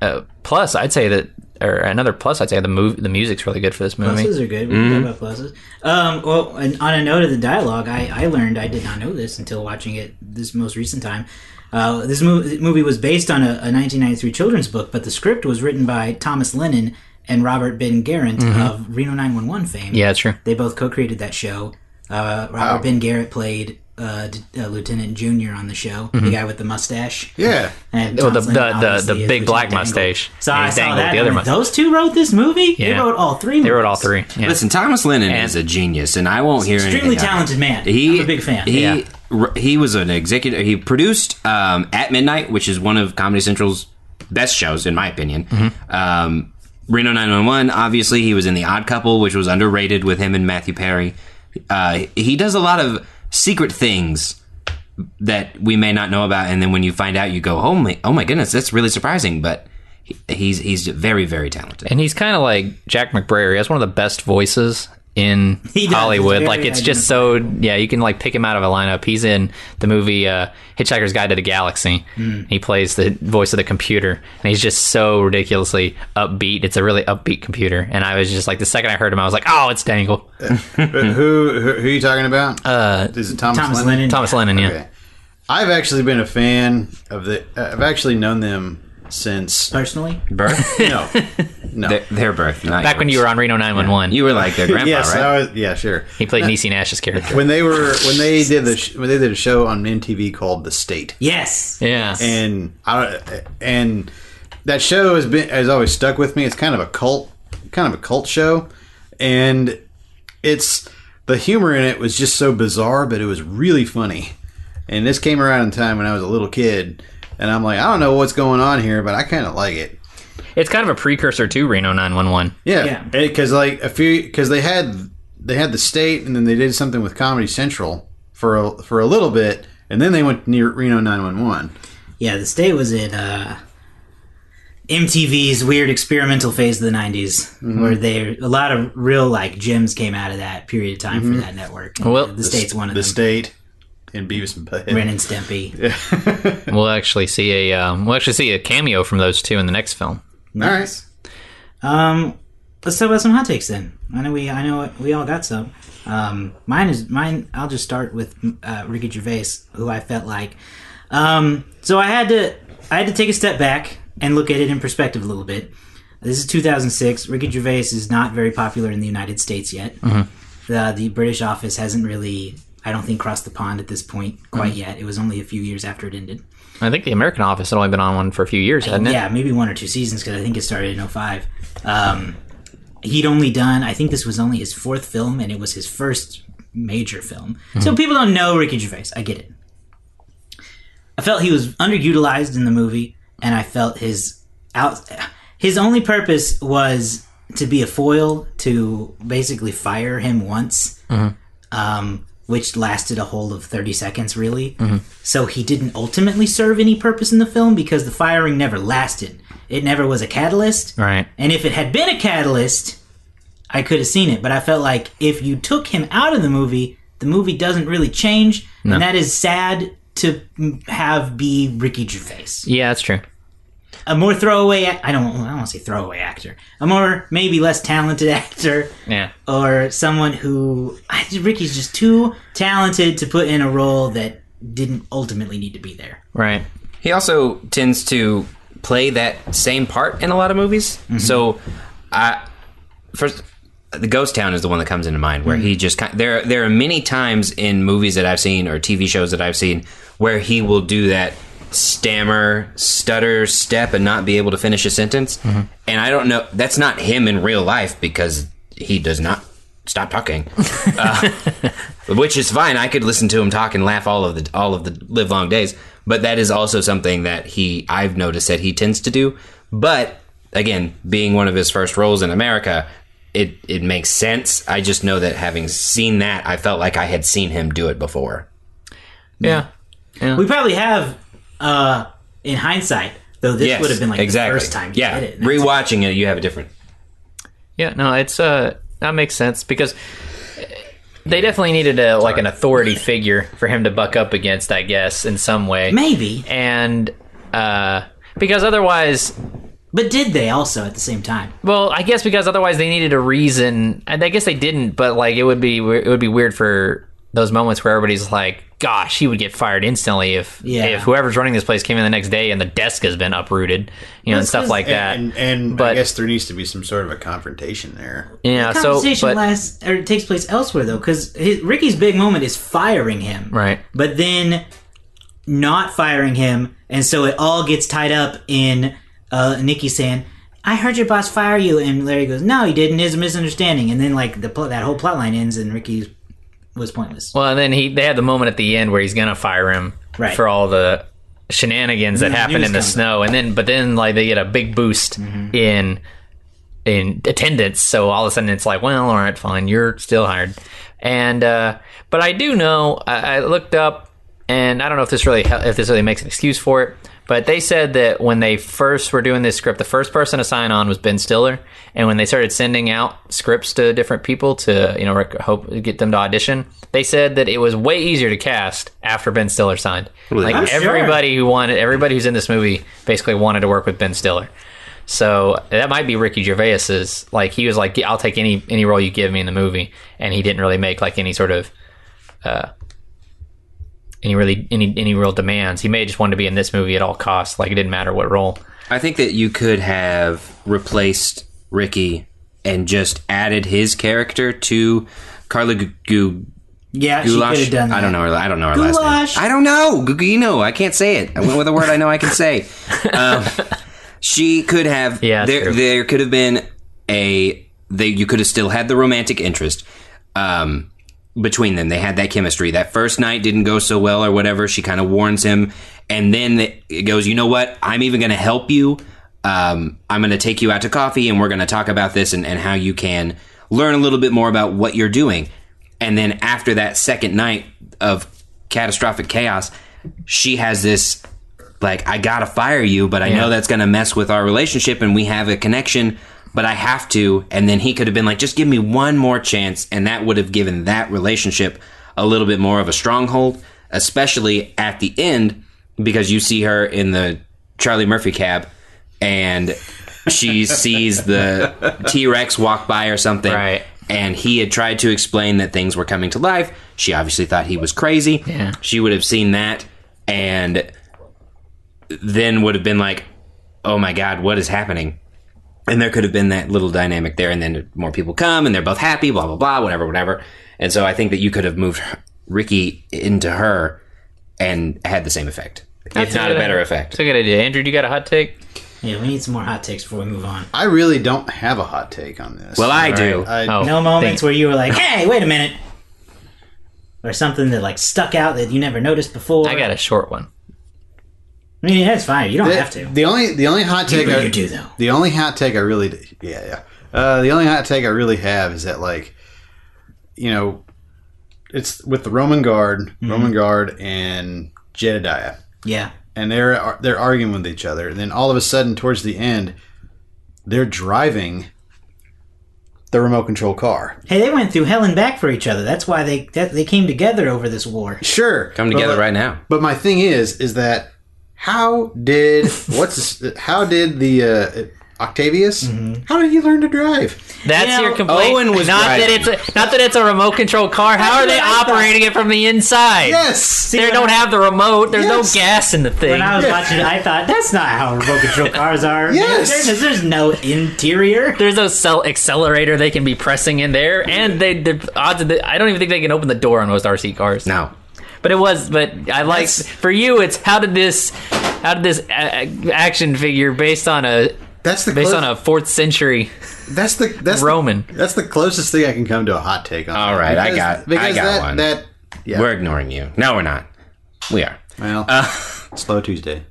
a plus, I'd say that, or another plus, I'd say the move the music's really good for this movie. Pluses are good. We can talk about pluses. Um, well, and on a note of the dialogue, I, I learned I did not know this until watching it this most recent time. Uh, this movie, movie was based on a, a 1993 children's book, but the script was written by Thomas Lennon and Robert Ben Garant of Reno 911 fame. Yeah, that's true. They both co-created that show. Uh, Robert Ben Garant played uh, uh, Lieutenant Junior on the show, the guy with the mustache. Yeah. And Oh, the the the, the big Lieutenant black Dangle. mustache. So And I he's saw dangled that. The and other mustache. Those two wrote this movie. They wrote all three. They wrote all three. Yeah. Listen, Thomas Lennon And- is a genius, and I won't hear Extremely anything. of it. talented man. He, I'm a big fan. He Yeah. r- he was an executive. He produced um, at Midnight, which is one of Comedy Central's best shows, in my opinion. Mm-hmm. Um, Reno 911. Obviously, he was in The Odd Couple, which was underrated with him and Matthew Perry. Uh, he does a lot of secret things that we may not know about, and then when you find out, you go, "Oh my, oh my goodness, that's really surprising." But he, he's he's very very talented. And he's kind of like Jack McBrayer. He has one of the best voices in does. Hollywood. Like it's just so yeah, you can like pick him out of a lineup. He's in the movie uh, Hitchhiker's Guide to the Galaxy. Hmm. He plays the voice of the computer, and he's just so ridiculously upbeat. It's a really upbeat computer, and I was just like the second I heard him, I was like, oh, it's Dangle, who, who who are you talking about? uh, Is it Thomas, Thomas Lennon? Lennon. Thomas Lennon. Yeah, Okay. I've actually been a fan of the. uh, I've actually known them since. Personally, Birth, No, no. their, their birth. Not back when you were on Reno 911, you were like their grandpa, yes, right? I was. Yeah, sure. he played Niecy Nash's character. When they were when they did the sh- when they did a show on MTV called The State, yes. Yeah, and I and that show has been has always stuck with me. It's kind of a cult, kind of a cult show, and it's the humor in it was just so bizarre, but it was really funny. And this came around in time when I was a little kid, and I'm like, I don't know what's going on here, but I kind of like it. it's kind of a precursor to Reno 911. Yeah, Yeah. because like a few because they had they had the state, and then they did something with Comedy Central for a, for a little bit, and then they went near Reno 911. Yeah, the state was in uh, MTV's weird experimental phase of the '90s, Mm-hmm. where they a lot of real like gems came out of that period of time for that network. Well, the, state's one of Mm-hmm. the them. state and Beavis and Butthead. Ren and Stimpy. We'll actually see a um, we'll actually see a cameo from those two in the next film. Nice. Um, let's talk about some hot takes then. I know we I know we all got some. Um, mine is mine. I'll just start with uh, Ricky Gervais, who I felt like. Um, so I had to I had to take a step back and look at it in perspective a little bit. This is 2006. Ricky Gervais is not very popular in the United States yet. The the British office hasn't really, I don't think, crossed the pond at this point quite yet. It was only a few years after it ended. I think the American Office had only been on one for a few years, hadn't it? Yeah, maybe one or two seasons because I think it started in 05. Um, he'd only done, I think this was only his fourth film, and it was his first major film. So people don't know Ricky Gervais. I get it. I felt he was underutilized in the movie, and I felt his out. His only purpose was to be a foil to basically fire him once, um, which lasted a whole of thirty seconds, really. Mm-hmm. So he didn't ultimately serve any purpose in the film because the firing never lasted. It never was a catalyst. Right. And if it had been a catalyst, I could have seen it. But I felt like if you took him out of the movie, the movie doesn't really change, and that is sad to have be Ricky Gervais, Yeah, that's true. A more throwaway I don't. I don't want to say throwaway actor. A more maybe less talented actor, Yeah. or someone who I, Ricky's just too talented to put in a role that didn't ultimately need to be there. Right. He also tends to play that same part in a lot of movies. Mm-hmm. So, I first the Ghost Town is the one that comes into mind where he mm-hmm. just there there are many times in movies that I've seen or TV shows that I've seen where he will do that stammer, stutter, step and not be able to finish a sentence. And I don't know that's not him in real life because he does not stop talking. Uh, which is fine. I could listen to him talk and laugh all of the all of the live long days. But that is also something that he I've noticed that he tends to do. But again, being one of his first roles in America, it it makes sense. I just know that having seen that, I felt like I had seen him do it before. Yeah. We probably have, uh, in hindsight, though. This Yes, would have been like exactly. the first time. He yeah, did it. rewatching it, you have a different. Yeah, no, it's uh that makes sense because they definitely needed a like an authority figure for him to buck up against, I guess, in some way. Maybe, And uh because otherwise but did they also at the same time? well, I guess because otherwise they needed a reason. And I guess they didn't, but like it would be it would be weird for those moments where everybody's like, "Gosh, he would get fired instantly if Yeah. if whoever's running this place came in the next day and the desk has been uprooted, you know, and stuff like that." And, and I But- guess there needs to be some sort of a confrontation there. yeah, The so conversation but lasts or it takes place elsewhere though, because Ricky's big moment is firing him, right. But then not firing him, and so it all gets tied up in uh, Nikki saying. I heard your boss fire you, and Larry goes, "No, he didn't. It's a misunderstanding." And then, like the pl- that whole plot line ends, and Ricky was pointless. Well, and then he they had the moment at the end where he's gonna fire him Right. for all the shenanigans that Yeah, happen news in the comes snow, and then but then like they get a big boost in in attendance. So all of a sudden it's like, well, all right, fine, you're still hired. And uh, but I do know I, I looked up, and I don't know if this really if this really makes an excuse for it. But they said that when they first were doing this script, the first person to sign on was Ben Stiller, and when they started sending out scripts to different people to you know rec- hope get them to audition, they said that it was way easier to cast after Ben Stiller signed. Like I'm sure. everybody who wanted, everybody who's in this movie basically wanted to work with Ben Stiller. So that might be Ricky Gervais's. Like he was like, "I'll take any any role you give me in the movie," and he didn't really make like any sort of uh, any really any any real demands. He may have just wanted to be in this movie at all costs. Like it didn't matter what role. I think that you could have replaced Ricky and just added his character to Carla Gu- Gu- Yeah, she could have done that. I don't know. Her, I don't know her last name. I don't know. Gugino. I can't say it. I went with a word I know I can say. Um, she could have. Yeah, there, true. there could have been a. They you could have still had the romantic interest um, between them. They had that chemistry. That first night didn't go so well, or whatever. She kind of warns him, and then it goes. You know what? I'm even going to help you. Um, I'm going to take you out to coffee, and we're going to talk about this and, and how you can learn a little bit more about what you're doing. And then after that second night of catastrophic chaos, she has this like, I gotta fire you, but I know that's gonna mess with our relationship and we have a connection, but I have to. And then he could have been like, just give me one more chance. And that would have given that relationship a little bit more of a stronghold, especially at the end, because you see her in the Charlie Murphy cab and she sees the T Rex walk by or something. Right. And he had tried to explain that things were coming to life. She obviously thought he was crazy. Yeah. She would have seen that and then would have been like, oh my God, what is happening? And there could have been that little dynamic there. And then more people come and they're both happy, blah, blah, blah, whatever, whatever. And so I think that you could have moved Ricky into her and had the same effect. That's if not a better idea. effect. It's a good idea. Andrew, do you got a hot take? Yeah, we need some more hot takes before we move on. I really don't have a hot take on this. Well, I do. I, Oh, No moments thank- where you were like, "Hey, wait a minute," or something that like stuck out that you never noticed before. I got a short one. I mean, that's fine. You don't the, have to. the only the only hot take but I, you do, though. The only hot take I really yeah yeah. Uh, the only hot take I really have is that like, you know, it's with the Roman guard, Mm-hmm. Roman guard, and Jedediah, yeah. and they're they're arguing with each other, and then all of a sudden, towards the end, they're driving the remote control car. Hey, they went through hell and back for each other. That's why they that, they came together over this war. Sure, Come but- together right now. But my thing is, is that how did what's how did the uh, Octavius? How did he learn to drive? That's You know, your complaint. Owen was not that it's a, not that it's a remote control car. How are they what I thought. operating it from the inside? Yes. They don't I- have the remote. There's Yes. no gas in the thing. When I was watching it, I thought that's not how remote control cars are. Yes. there's, there's no interior. There's no cell accelerator they can be pressing in there, and they the odds of the, I don't even think they can open the door on most RC cars. No. But it was. But I like That's- for you. It's how did this how did this a- action figure based on a That's the based clo- on a fourth century that's the that's Roman. The, that's the closest thing I can come to a hot take on. All that. right, I got- I got that, one. That yeah. We're ignoring you. No, we're not. We are. well, uh, slow Tuesday.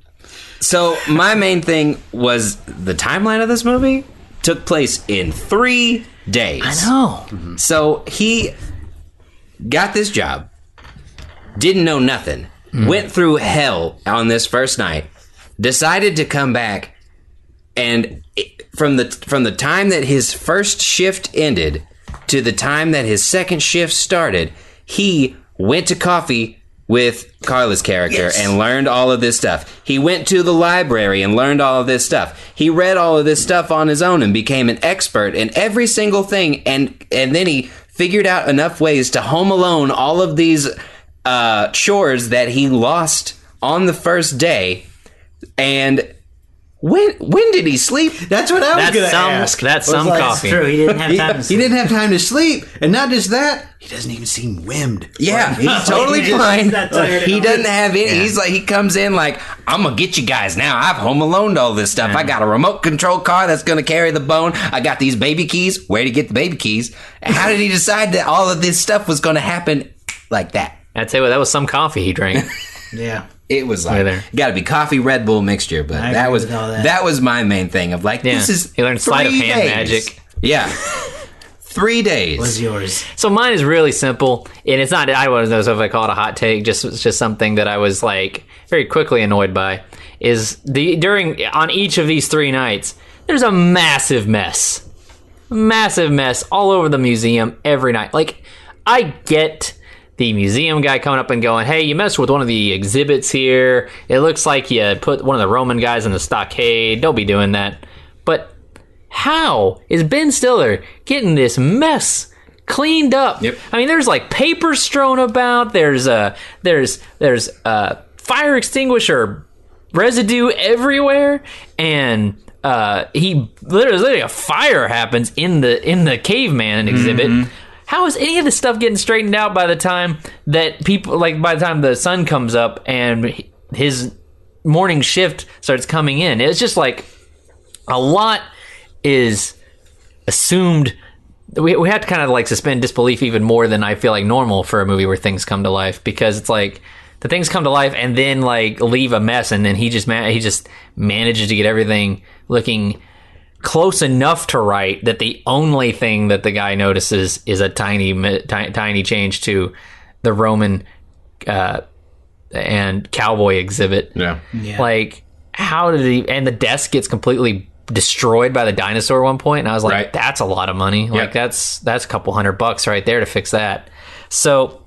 So my main thing was the timeline of this movie took place in three days. No. Mm-hmm. So he got this job, didn't know nothing, mm-hmm. went through hell on this first night, decided to come back, and it- from the from the time that his first shift ended to the time that his second shift started, he went to coffee with Carla's character and learned all of this stuff. He went to the library and learned all of this stuff. He read all of this stuff on his own and became an expert in every single thing and and then he figured out enough ways to home alone all of these uh, chores that he lost on the first day and when when did he sleep? That's what I was That's going to ask. that's some like, coffee. True, he didn't have He, time to he sleep. didn't have time to sleep, and not just that, he doesn't even seem whimmed. Yeah, he's totally He fine. he's not tired at He doesn't have any. He's like he comes in like I'm gonna get you guys now. I've home alone all this stuff. I got a remote control car that's gonna carry the bone. I got these baby keys. Where to get the baby keys? How did he decide that all of this stuff was gonna happen like that? I tell you what, that was some coffee he drank. Yeah. It was Right like there. got to be coffee Red Bull mixture, but I that was that. that. was my main thing of like Yeah. this is He learned sleight of hand days. magic. Yeah, three days. Was yours? So mine is really simple, and it's not. I don't know if I call it a hot take. Just it's just something that I was like very quickly annoyed by. Is the during on each of these three nights, there's a massive mess, massive mess all over the museum every night. Like I get the museum guy coming up and going, "Hey, you messed with one of the exhibits here. It looks like you put one of the Roman guys in the stockade. Don't be doing that." But how is Ben Stiller getting this mess cleaned up? Yep. I mean, there's like paper strewn about. There's uh there's there's uh fire extinguisher residue everywhere, and uh he literally, literally a fire happens in the in the caveman exhibit. How is any of this stuff getting straightened out by the time that people like by the time the sun comes up and his morning shift starts coming in? It's just like a lot is assumed we, we have to kind of like suspend disbelief even more than I feel like normal for a movie where things come to life because it's like the things come to life and then like leave a mess and then he just he just manages to get everything looking close enough to right that the only thing that the guy notices is a tiny mi- ti- tiny change to the Roman uh, and cowboy exhibit Yeah. Yeah. like how did he and the desk gets completely destroyed by the dinosaur at one point and i was like Right. that's a lot of money like Yep. that's that's a couple hundred bucks right there to fix that so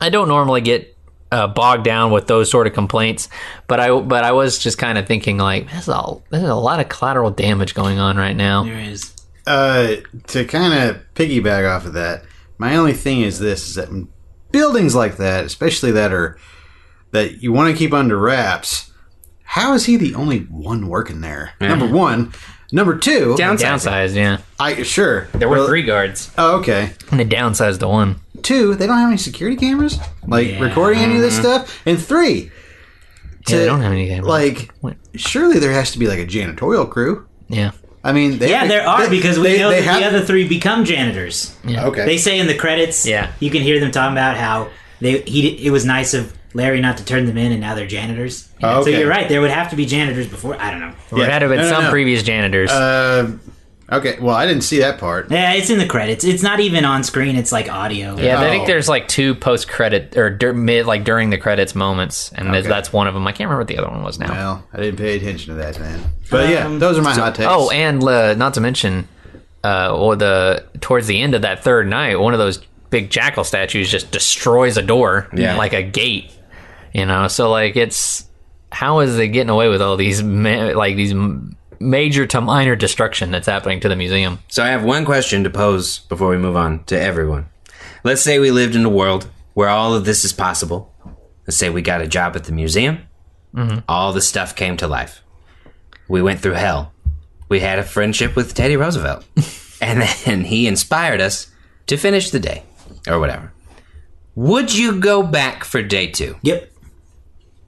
i don't normally get uh, bogged down with those sort of complaints. But I but I was just kind of thinking like there's a there's a lot of collateral damage going on right now. There is. Uh, to kind of piggyback off of that, my only thing is this: is that buildings like that, especially that are that you want to keep under wraps, how is he the only one working there? Number one, number two, Downsizing. Downsized, yeah. I sure There were Well, three guards, Oh, okay. and they downsized to one. Two, they don't have any security cameras like Yeah. recording any of this stuff. And three, Yeah, they don't have any cameras. like What? surely there has to be like a janitorial crew. Yeah, I mean, they, Yeah, there are they- because we they- know they that the have- other three become janitors. yeah. Okay, They say in the credits, Yeah. you can hear them talking about how they he it was nice of Larry not to turn them in, and now they're janitors. Oh, So you're right. There would have to be janitors before. I don't know. There had to have been No, no, some no. previous janitors. Uh, okay, well, I didn't see that part. Yeah, it's in the credits. It's not even on screen. It's like audio. yeah, I think Oh. there's like two post credit or dur- mid like during the credits moments, and Okay. that's one of them. I can't remember what the other one was now. Well, I didn't pay attention to that, man. But yeah, Um, those are my hot takes. Oh, and uh, not to mention, uh, or the towards the end of that third night, one of those big jackal statues just destroys a door, Yeah. like a gate. You know, so like it's how is it getting away with all these ma- like these m- major to minor destruction that's happening to the museum? So I have one question to pose before we move on to everyone. Let's say we lived in a world where all of this is possible. Let's say we got a job at the museum. Mm-hmm. All the stuff came to life. We went through hell. We had a friendship with Teddy Roosevelt. and then he inspired us to finish the day or whatever. Would you go back for day two? Yep.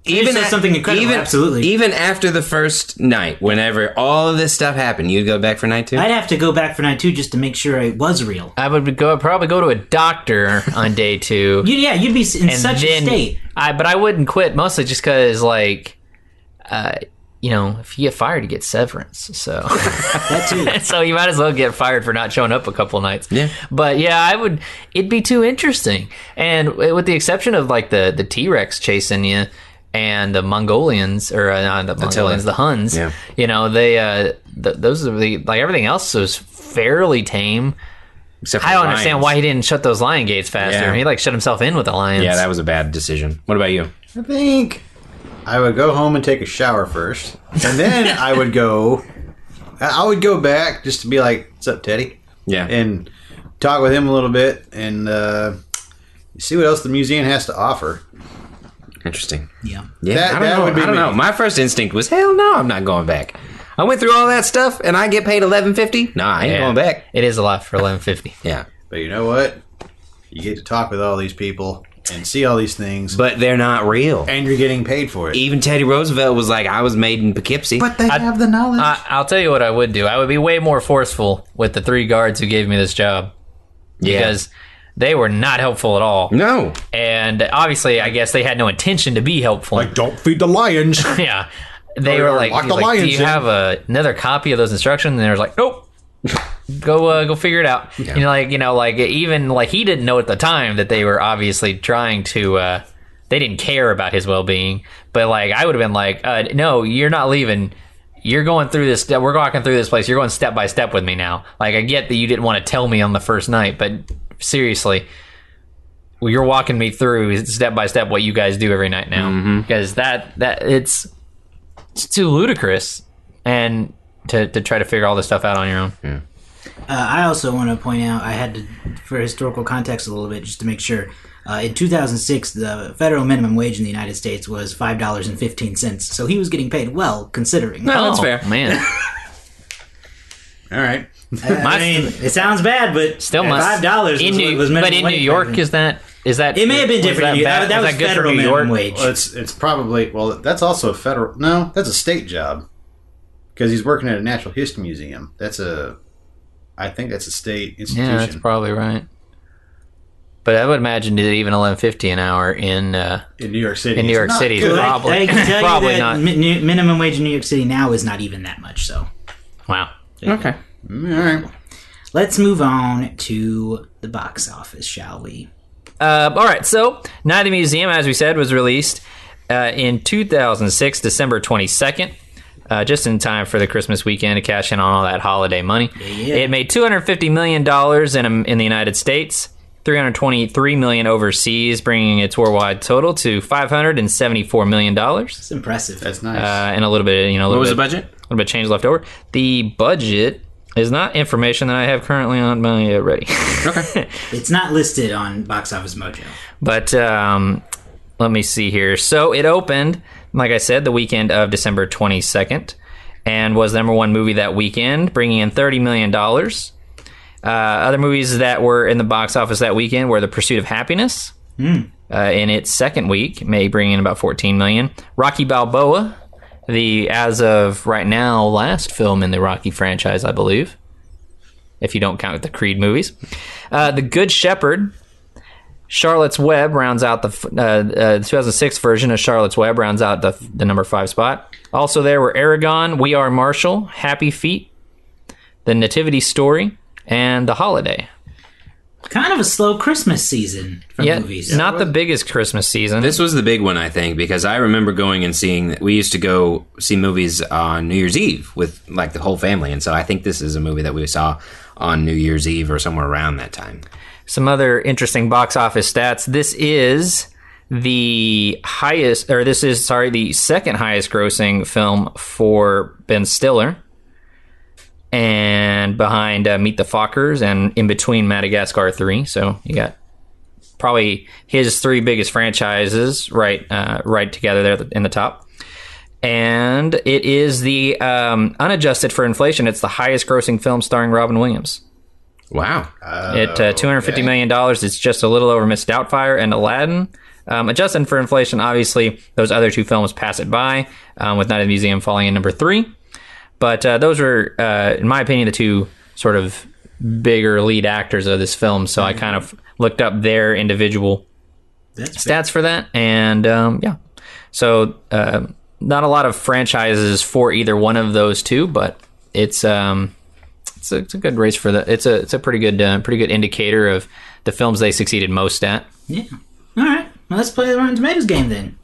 Said at- something incredible, Even, absolutely. Even after the first night, whenever all of this stuff happened, you'd go back for night two? I'd have to go back for night two just to make sure it was real. I would go probably go to a doctor on day two. You, yeah, you'd be in such a state. I, but I wouldn't quit mostly just because, like, uh, you know, if you get fired, you get severance. So, That too. so you might as well get fired for not showing up a couple nights. Yeah. But yeah, I would. It'd be too interesting, and with the exception of like the the T Rex chasing you. And the Mongolians, or uh, not the Mongolians, the Huns, Yeah. you know, they, uh, th- those are the, like everything else was fairly tame. Except for I don't lions. understand why he didn't shut those lion gates faster. Yeah. He like shut himself in with the lions. Yeah, that was a bad decision. What about you? I think I would go home and take a shower first, and then I would go. I I would go back just to be like, "What's up, Teddy?" Yeah. and talk with him a little bit and uh, see what else the museum has to offer. Interesting. Yeah. Yeah, That- I don't know. I don't me. know. My first instinct was, hell no, I'm not going back. I went through all that stuff and I get paid eleven fifty. Nah, I ain't Yeah. going back. It is a lot for eleven fifty. Yeah, But you know what? You get to talk with all these people and see all these things, but they're not real. and you're getting paid for it. Even Teddy Roosevelt was like, I was made in Poughkeepsie. But they have the knowledge. I, I'll tell you what I would do. I would be way more forceful with the three guards who gave me this job yeah. because they were not helpful at all. no, And obviously, I guess they had no intention to be helpful. Like, don't feed the lions. yeah, they Or- were like, lock the like, "Do you in." have a, another copy of those instructions?" And they were like, "Nope." go uh, go figure it out. You know, like you know, like even like he didn't know at the time that they were obviously trying to. Uh, they didn't care about his well being, but like I would have been like, uh, "No, you're not leaving. You're going through this. We're walking through this place. You're going step by step with me now. Like I get that you didn't want to tell me on the first night, but seriously." well, you're walking me through step by step what you guys do every night now because that that it's it's too ludicrous and to, to try to figure all this stuff out on your own Uh, I also want to point out, I had to, for historical context a little bit, just to make sure. Uh, in 2006, the federal minimum wage in the United States was $5.15. So he was getting paid well, considering. no, that's Oh, fair. man all right. I mean, it sounds bad, but still must five dollars in was, New, was minimum but in New York then. is that is that It may have been different. in New- That, that was, good federal for minimum York wage. Well, it's it's probably well. That's also a federal. No, that's a state job because he's working at a natural history museum. That's a. I think that's a state institution. yeah that's probably right but I would imagine that even 1150 an hour in uh, in New York City. in New York not City, good. I- probably- I, can tell probably you not. that mi- new- minimum wage in New York City now is not even that much. So wow Okay. All right. let's move on to the box office, shall we? Uh, all right, so Night of the Museum, as we said, was released uh, in 2006, December 22nd, uh, just in time for the Christmas weekend to cash in on all that holiday money. yeah. It made 250 million dollars in in the United States, 323 million overseas, bringing its worldwide total to 574 million dollars. It's impressive. That's nice. Uh, and a little bit, you know, a What little was the budget? A little bit change left over. The budget is not information that I have currently on my uh, ready. Okay, it's not listed on Box Office Mojo. But um, let me see here. So it opened, like I said, the weekend of December 22nd and was the number one movie that weekend, bringing in $30 million. Uh, other movies that were in the box office that weekend were The Pursuit of Happyness. Uh, in its second week, may bring in about 14 million. Rocky Balboa, the as of right now last film in the Rocky franchise, I believe, if you don't count the Creed movies. Uh, the Good Shepherd, Charlotte's Web rounds out the uh, uh, 2006 version of Charlotte's Web rounds out the, the number five spot. Also, there were Eragon, We Are Marshall, Happy Feet, The Nativity Story, and The Holiday. Kind of a slow Christmas season for Yeah, movies. not the biggest Christmas season. This was the big one, I think, because I remember going and seeing. We used to go see movies on New Year's Eve with like the whole family, and so I think this is a movie that we saw on New Year's Eve or somewhere around that time. Some other interesting box office stats. This is the highest, or this is, sorry, the second highest grossing film for Ben Stiller. And behind uh, Meet the Fockers and in between Madagascar 3. So you got probably his three biggest franchises right uh, right together there in the top. And it is the um, unadjusted for inflation. It's the highest grossing film starring Robin Williams. Wow. At uh, two hundred fifty million dollars, it's just a little over Miss Doubtfire and Aladdin. Um, adjusting for inflation, obviously those other two films pass it by, um, with Night at the Museum falling in number three. But uh, those are, uh, in my opinion, the two sort of bigger lead actors of this film. So I kind of looked up their individual That's stats for that, and um, yeah, so uh, not a lot of franchises for either one of those two, but it's um, it's a, it's a good race for the. It's a it's a pretty good uh, pretty good indicator of the films they succeeded most at. yeah. All right. Well, let's play the Rotten Tomatoes game then.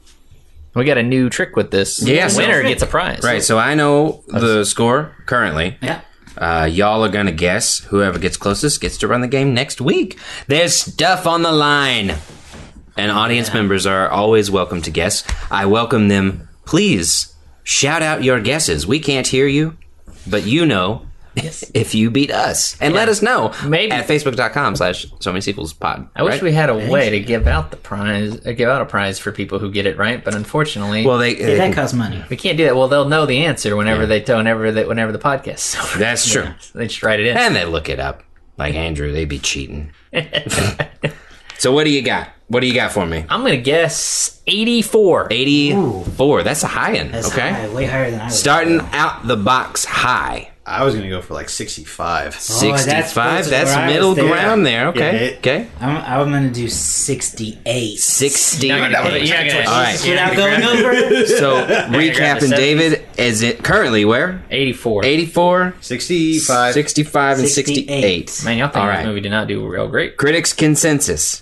We got a new trick with this. Yeah, the so- winner gets a prize. Right, so I know the score currently. Yeah. Uh, y'all are gonna guess. Whoever gets closest gets to run the game next week. There's stuff on the line, and audience members are always welcome to guess. I welcome them. Please shout out your guesses. We can't hear you, but you know if you beat us, and let us know Maybe- at facebook.com slash so many sequels pod. I wish we had a way to give out the prize, uh, give out a prize for people who get it right, but unfortunately, Well, they. Yeah, that costs money. we can't do that. Well, they'll know the answer whenever they whenever they, whenever the podcast. over. that's true. they just write it in. And they look it up. Like Andrew, they'd be cheating. so what do you got? What do you got for me? I'm gonna guess 84. 84. That's a high end. That's okay. high, way higher than I was. Starting out the box high. I was gonna go for like sixty-five. Oh, that's 65. close to That's, where I was middle there. ground there. Okay. Yeah, it- okay. I'm, I'm going to do 68. 60. You're not gonna- you're not gonna- All right. Without going over? So recapping David is it currently where? 84. 84, Sixty-five. 65, and 68. 68. Man, y'all think All this movie did not do real great. Critics' consensus.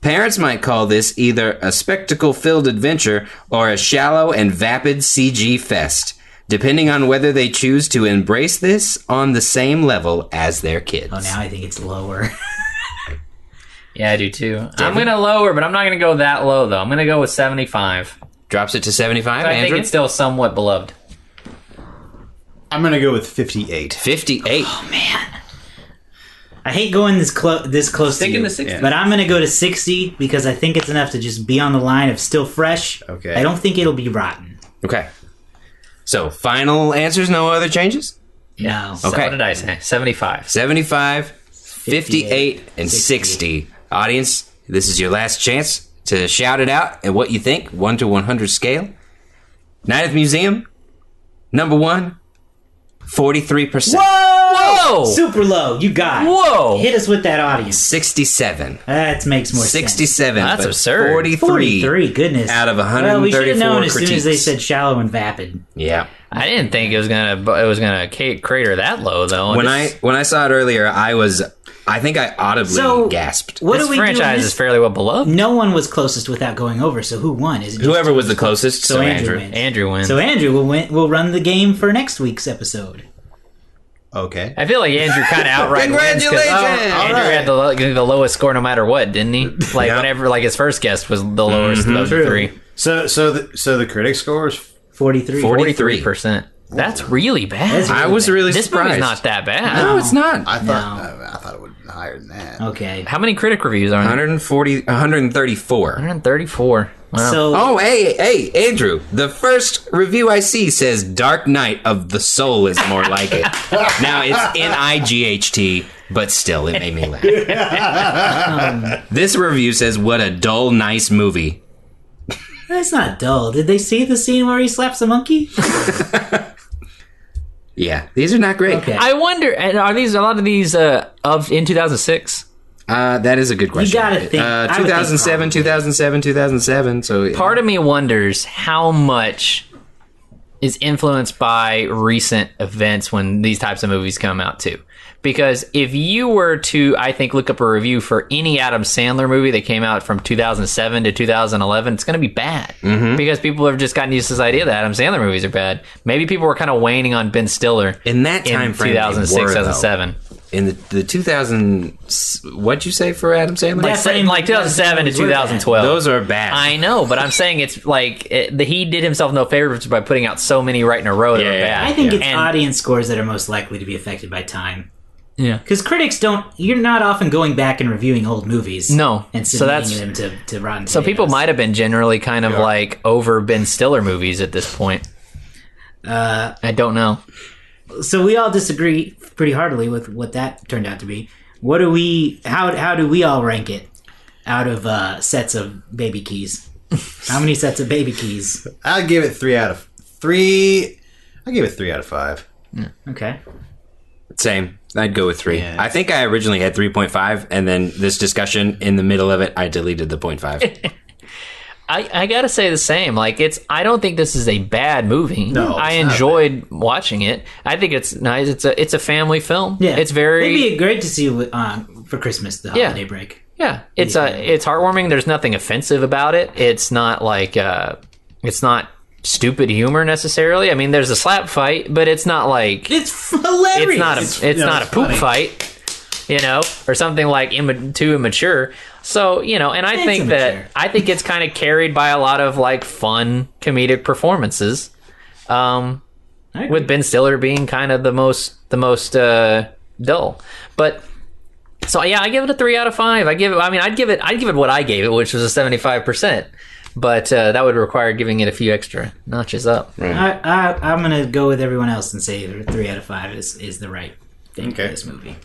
Parents might call this either a spectacle filled adventure or a shallow and vapid CG fest, depending on whether they choose to embrace this on the same level as their kids. Oh, now I think it's lower. Yeah, I do too. I'm gonna lower, but I'm not gonna go that low though. I'm gonna go with 75. Drops it to 75, I think it's still somewhat beloved. I'm gonna go with fifty-eight. 58. Oh, man. I hate going this close this close Stick to in you, the 60s. but I'm going to go to 60 because I think it's enough to just be on the line of still fresh. Okay. I don't think it'll be rotten. Okay. So, final answers, no other changes? No. Okay. what did I say? 75. 75, 58, and 60. 60. Audience, this is your last chance to shout it out and what you think, 1 to 100 scale. Night at the Museum, number one, 43%. Whoa! Whoa! Super low. You got it. Whoa! Hit us with that audience. 67. That makes more sense. 67. That's but absurd. 43. 43, goodness. out of Well, we should have 134 known as soon as they said shallow and vapid. Yeah. I didn't think it was gonna it was gonna ca- crater that low though. When I when I saw it earlier, I was I think I audibly So- gasped. What this do we do? in franchise this- is fairly well beloved. no one was closest without going over, so who won? Is it Whoever was the closest, so, So Andrew Andrew. wins. Andrew wins. So Andrew will win, will run the game for next week's episode. Okay. I feel like Andrew kind of outright wins 'cause- Congratulations! Oh, Andrew had the, lo- the lowest score no matter what, didn't he? Like Yeah. whenever, like his first guest was the lowest of those three. So so the so the critic scores 43. 43. percent. That's really bad. I was really surprised. this surprised. movie's not that bad. No, it's not. I thought uh, I thought it would have been higher than that. Okay. How many critic reviews are there? 140, 134. 134. Wow. So Oh, hey, hey, Andrew. The first review I see says Dark Knight of the Soul is more like it. now, it's N I G H T, but still, it made me laugh. this review says, What a dull, nice movie. that's not dull. Did they see the scene where he slaps a monkey? Yeah, these are not great. Okay. I wonder, and are these a lot of these uh, of in 2006? Uh, that is a good question. You gotta think- Uh, I would think Two thousand seven, two thousand seven, two thousand seven. So, yeah. Part of me wonders how much is influenced by recent events when these types of movies come out too. Because if you were to, I think, look up a review for any Adam Sandler movie that came out from 2007 to 2011, it's going to be bad. Mm-hmm. Because people have just gotten used to this idea that Adam Sandler movies are bad. Maybe people were kind of waning on Ben Stiller in that time in frame, 2006, were, though. 2007. In the, the 2000, what'd you say for Adam Sandler? Like, frame- like 2007 to those were bad. 2012. Those are bad. I know, but I'm saying it's like it, the, he did himself no favors by putting out so many right in a row that Yeah, were bad. I think it's And- audience scores that are most likely to be affected by time. Yeah. Because critics don't, you're not often going back and reviewing old movies. No. And So that's- them to, to Rotten So people Tomatoes. might have been generally kind of like over Ben Stiller movies at this point. Uh, I don't know. so we all disagree pretty heartily with what that turned out to be. What do we, how, how do we all rank it out of uh, sets of baby keys? How many sets of baby keys? I'd give it three out of three. I give it three out of five. Okay. Same. I'd go with three. Yeah, I think I originally had 3.5, and then this discussion in the middle of it, I deleted the 0.5. I, I gotta say the same. Like it's, I don't think this is a bad movie. No, I it's not enjoyed watching it. I think it's nice. It's a, it's a family film. Yeah. it's very, It'd be great to see um, for Christmas, the Yeah. holiday break. Yeah, it's a it's heartwarming. There's nothing offensive about it. It's not like uh, it's not stupid humor necessarily. I mean, there's a slap fight, but it's not like It's hilarious. it's not a it's, you know, not it's a poop funny. fight, you know, or something like imma- too immature. So you know, and I It's think immature. that I think it's kind of carried by a lot of like fun comedic performances. Um, with Ben Stiller being kind of the most the most uh, dull. But so yeah, I give it a three out of five. I give it. I mean, I'd give it. I'd give it what I gave it, which was a seventy five percent. But uh, that would require giving it a few extra notches up. I, I, I'm gonna go with everyone else and say that three out of five is, is the right thing for this movie.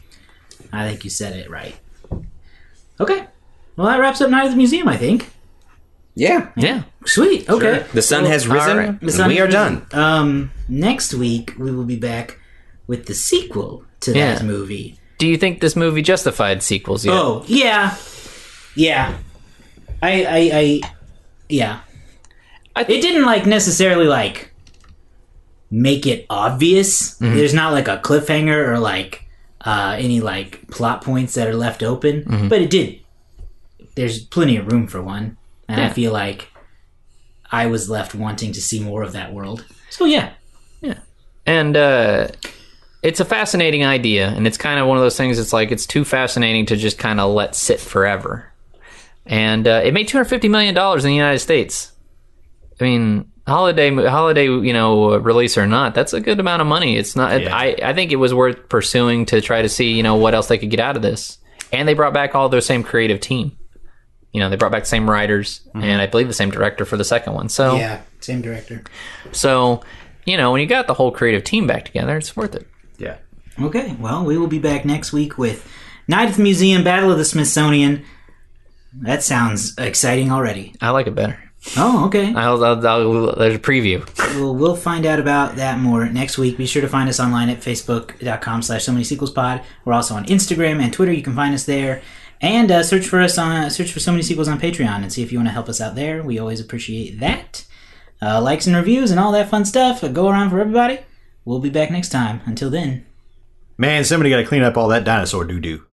I think you said it right. Okay, well that wraps up Night at the Museum. I think. yeah. Yeah. Sweet. Okay. The sun Well, has risen, all right. and the sun we are has done. Um, next week we will be back with the sequel to Yeah. that movie. Do you think this movie justified sequels yet? Oh yeah, yeah. I I, I yeah. I It didn't like necessarily like make it obvious. Mm-hmm. There's not like a cliffhanger or like uh, any like plot points that are left open, Mm-hmm. but it did. There's plenty of room for one, and I feel like I was left wanting to see more of that world. So yeah, yeah, and uh, it's a fascinating idea, and it's kind of one of those things. It's like it's too fascinating to just kind of let sit forever. And uh, it made two hundred fifty million dollars in the United States. I mean, holiday holiday, you know, release or not, that's a good amount of money. It's not. Yeah. I I think it was worth pursuing to try to see you know what else they could get out of this. And they brought back all their same creative team. You know, they brought back the same writers and I believe the same director for the second one. So yeah, same director. so, you know, when you got the whole creative team back together, it's worth it. Yeah. Okay, well, we will be back next week with Night at the Museum, Battle of the Smithsonian. That sounds exciting already. I like it better. Oh, okay. I'll, I'll, I'll, there's a preview. Well, we'll find out about that more next week. Be sure to find us online at facebook.com slash so many sequels pod. We're also on Instagram and Twitter. You can find us there. And uh, search for us on search for so many sequels on Patreon and see if you want to help us out there. We always appreciate that. Uh, likes and reviews and all that fun stuff go around for everybody. We'll be back next time. Until then. Man, somebody got to clean up all that dinosaur doo doo.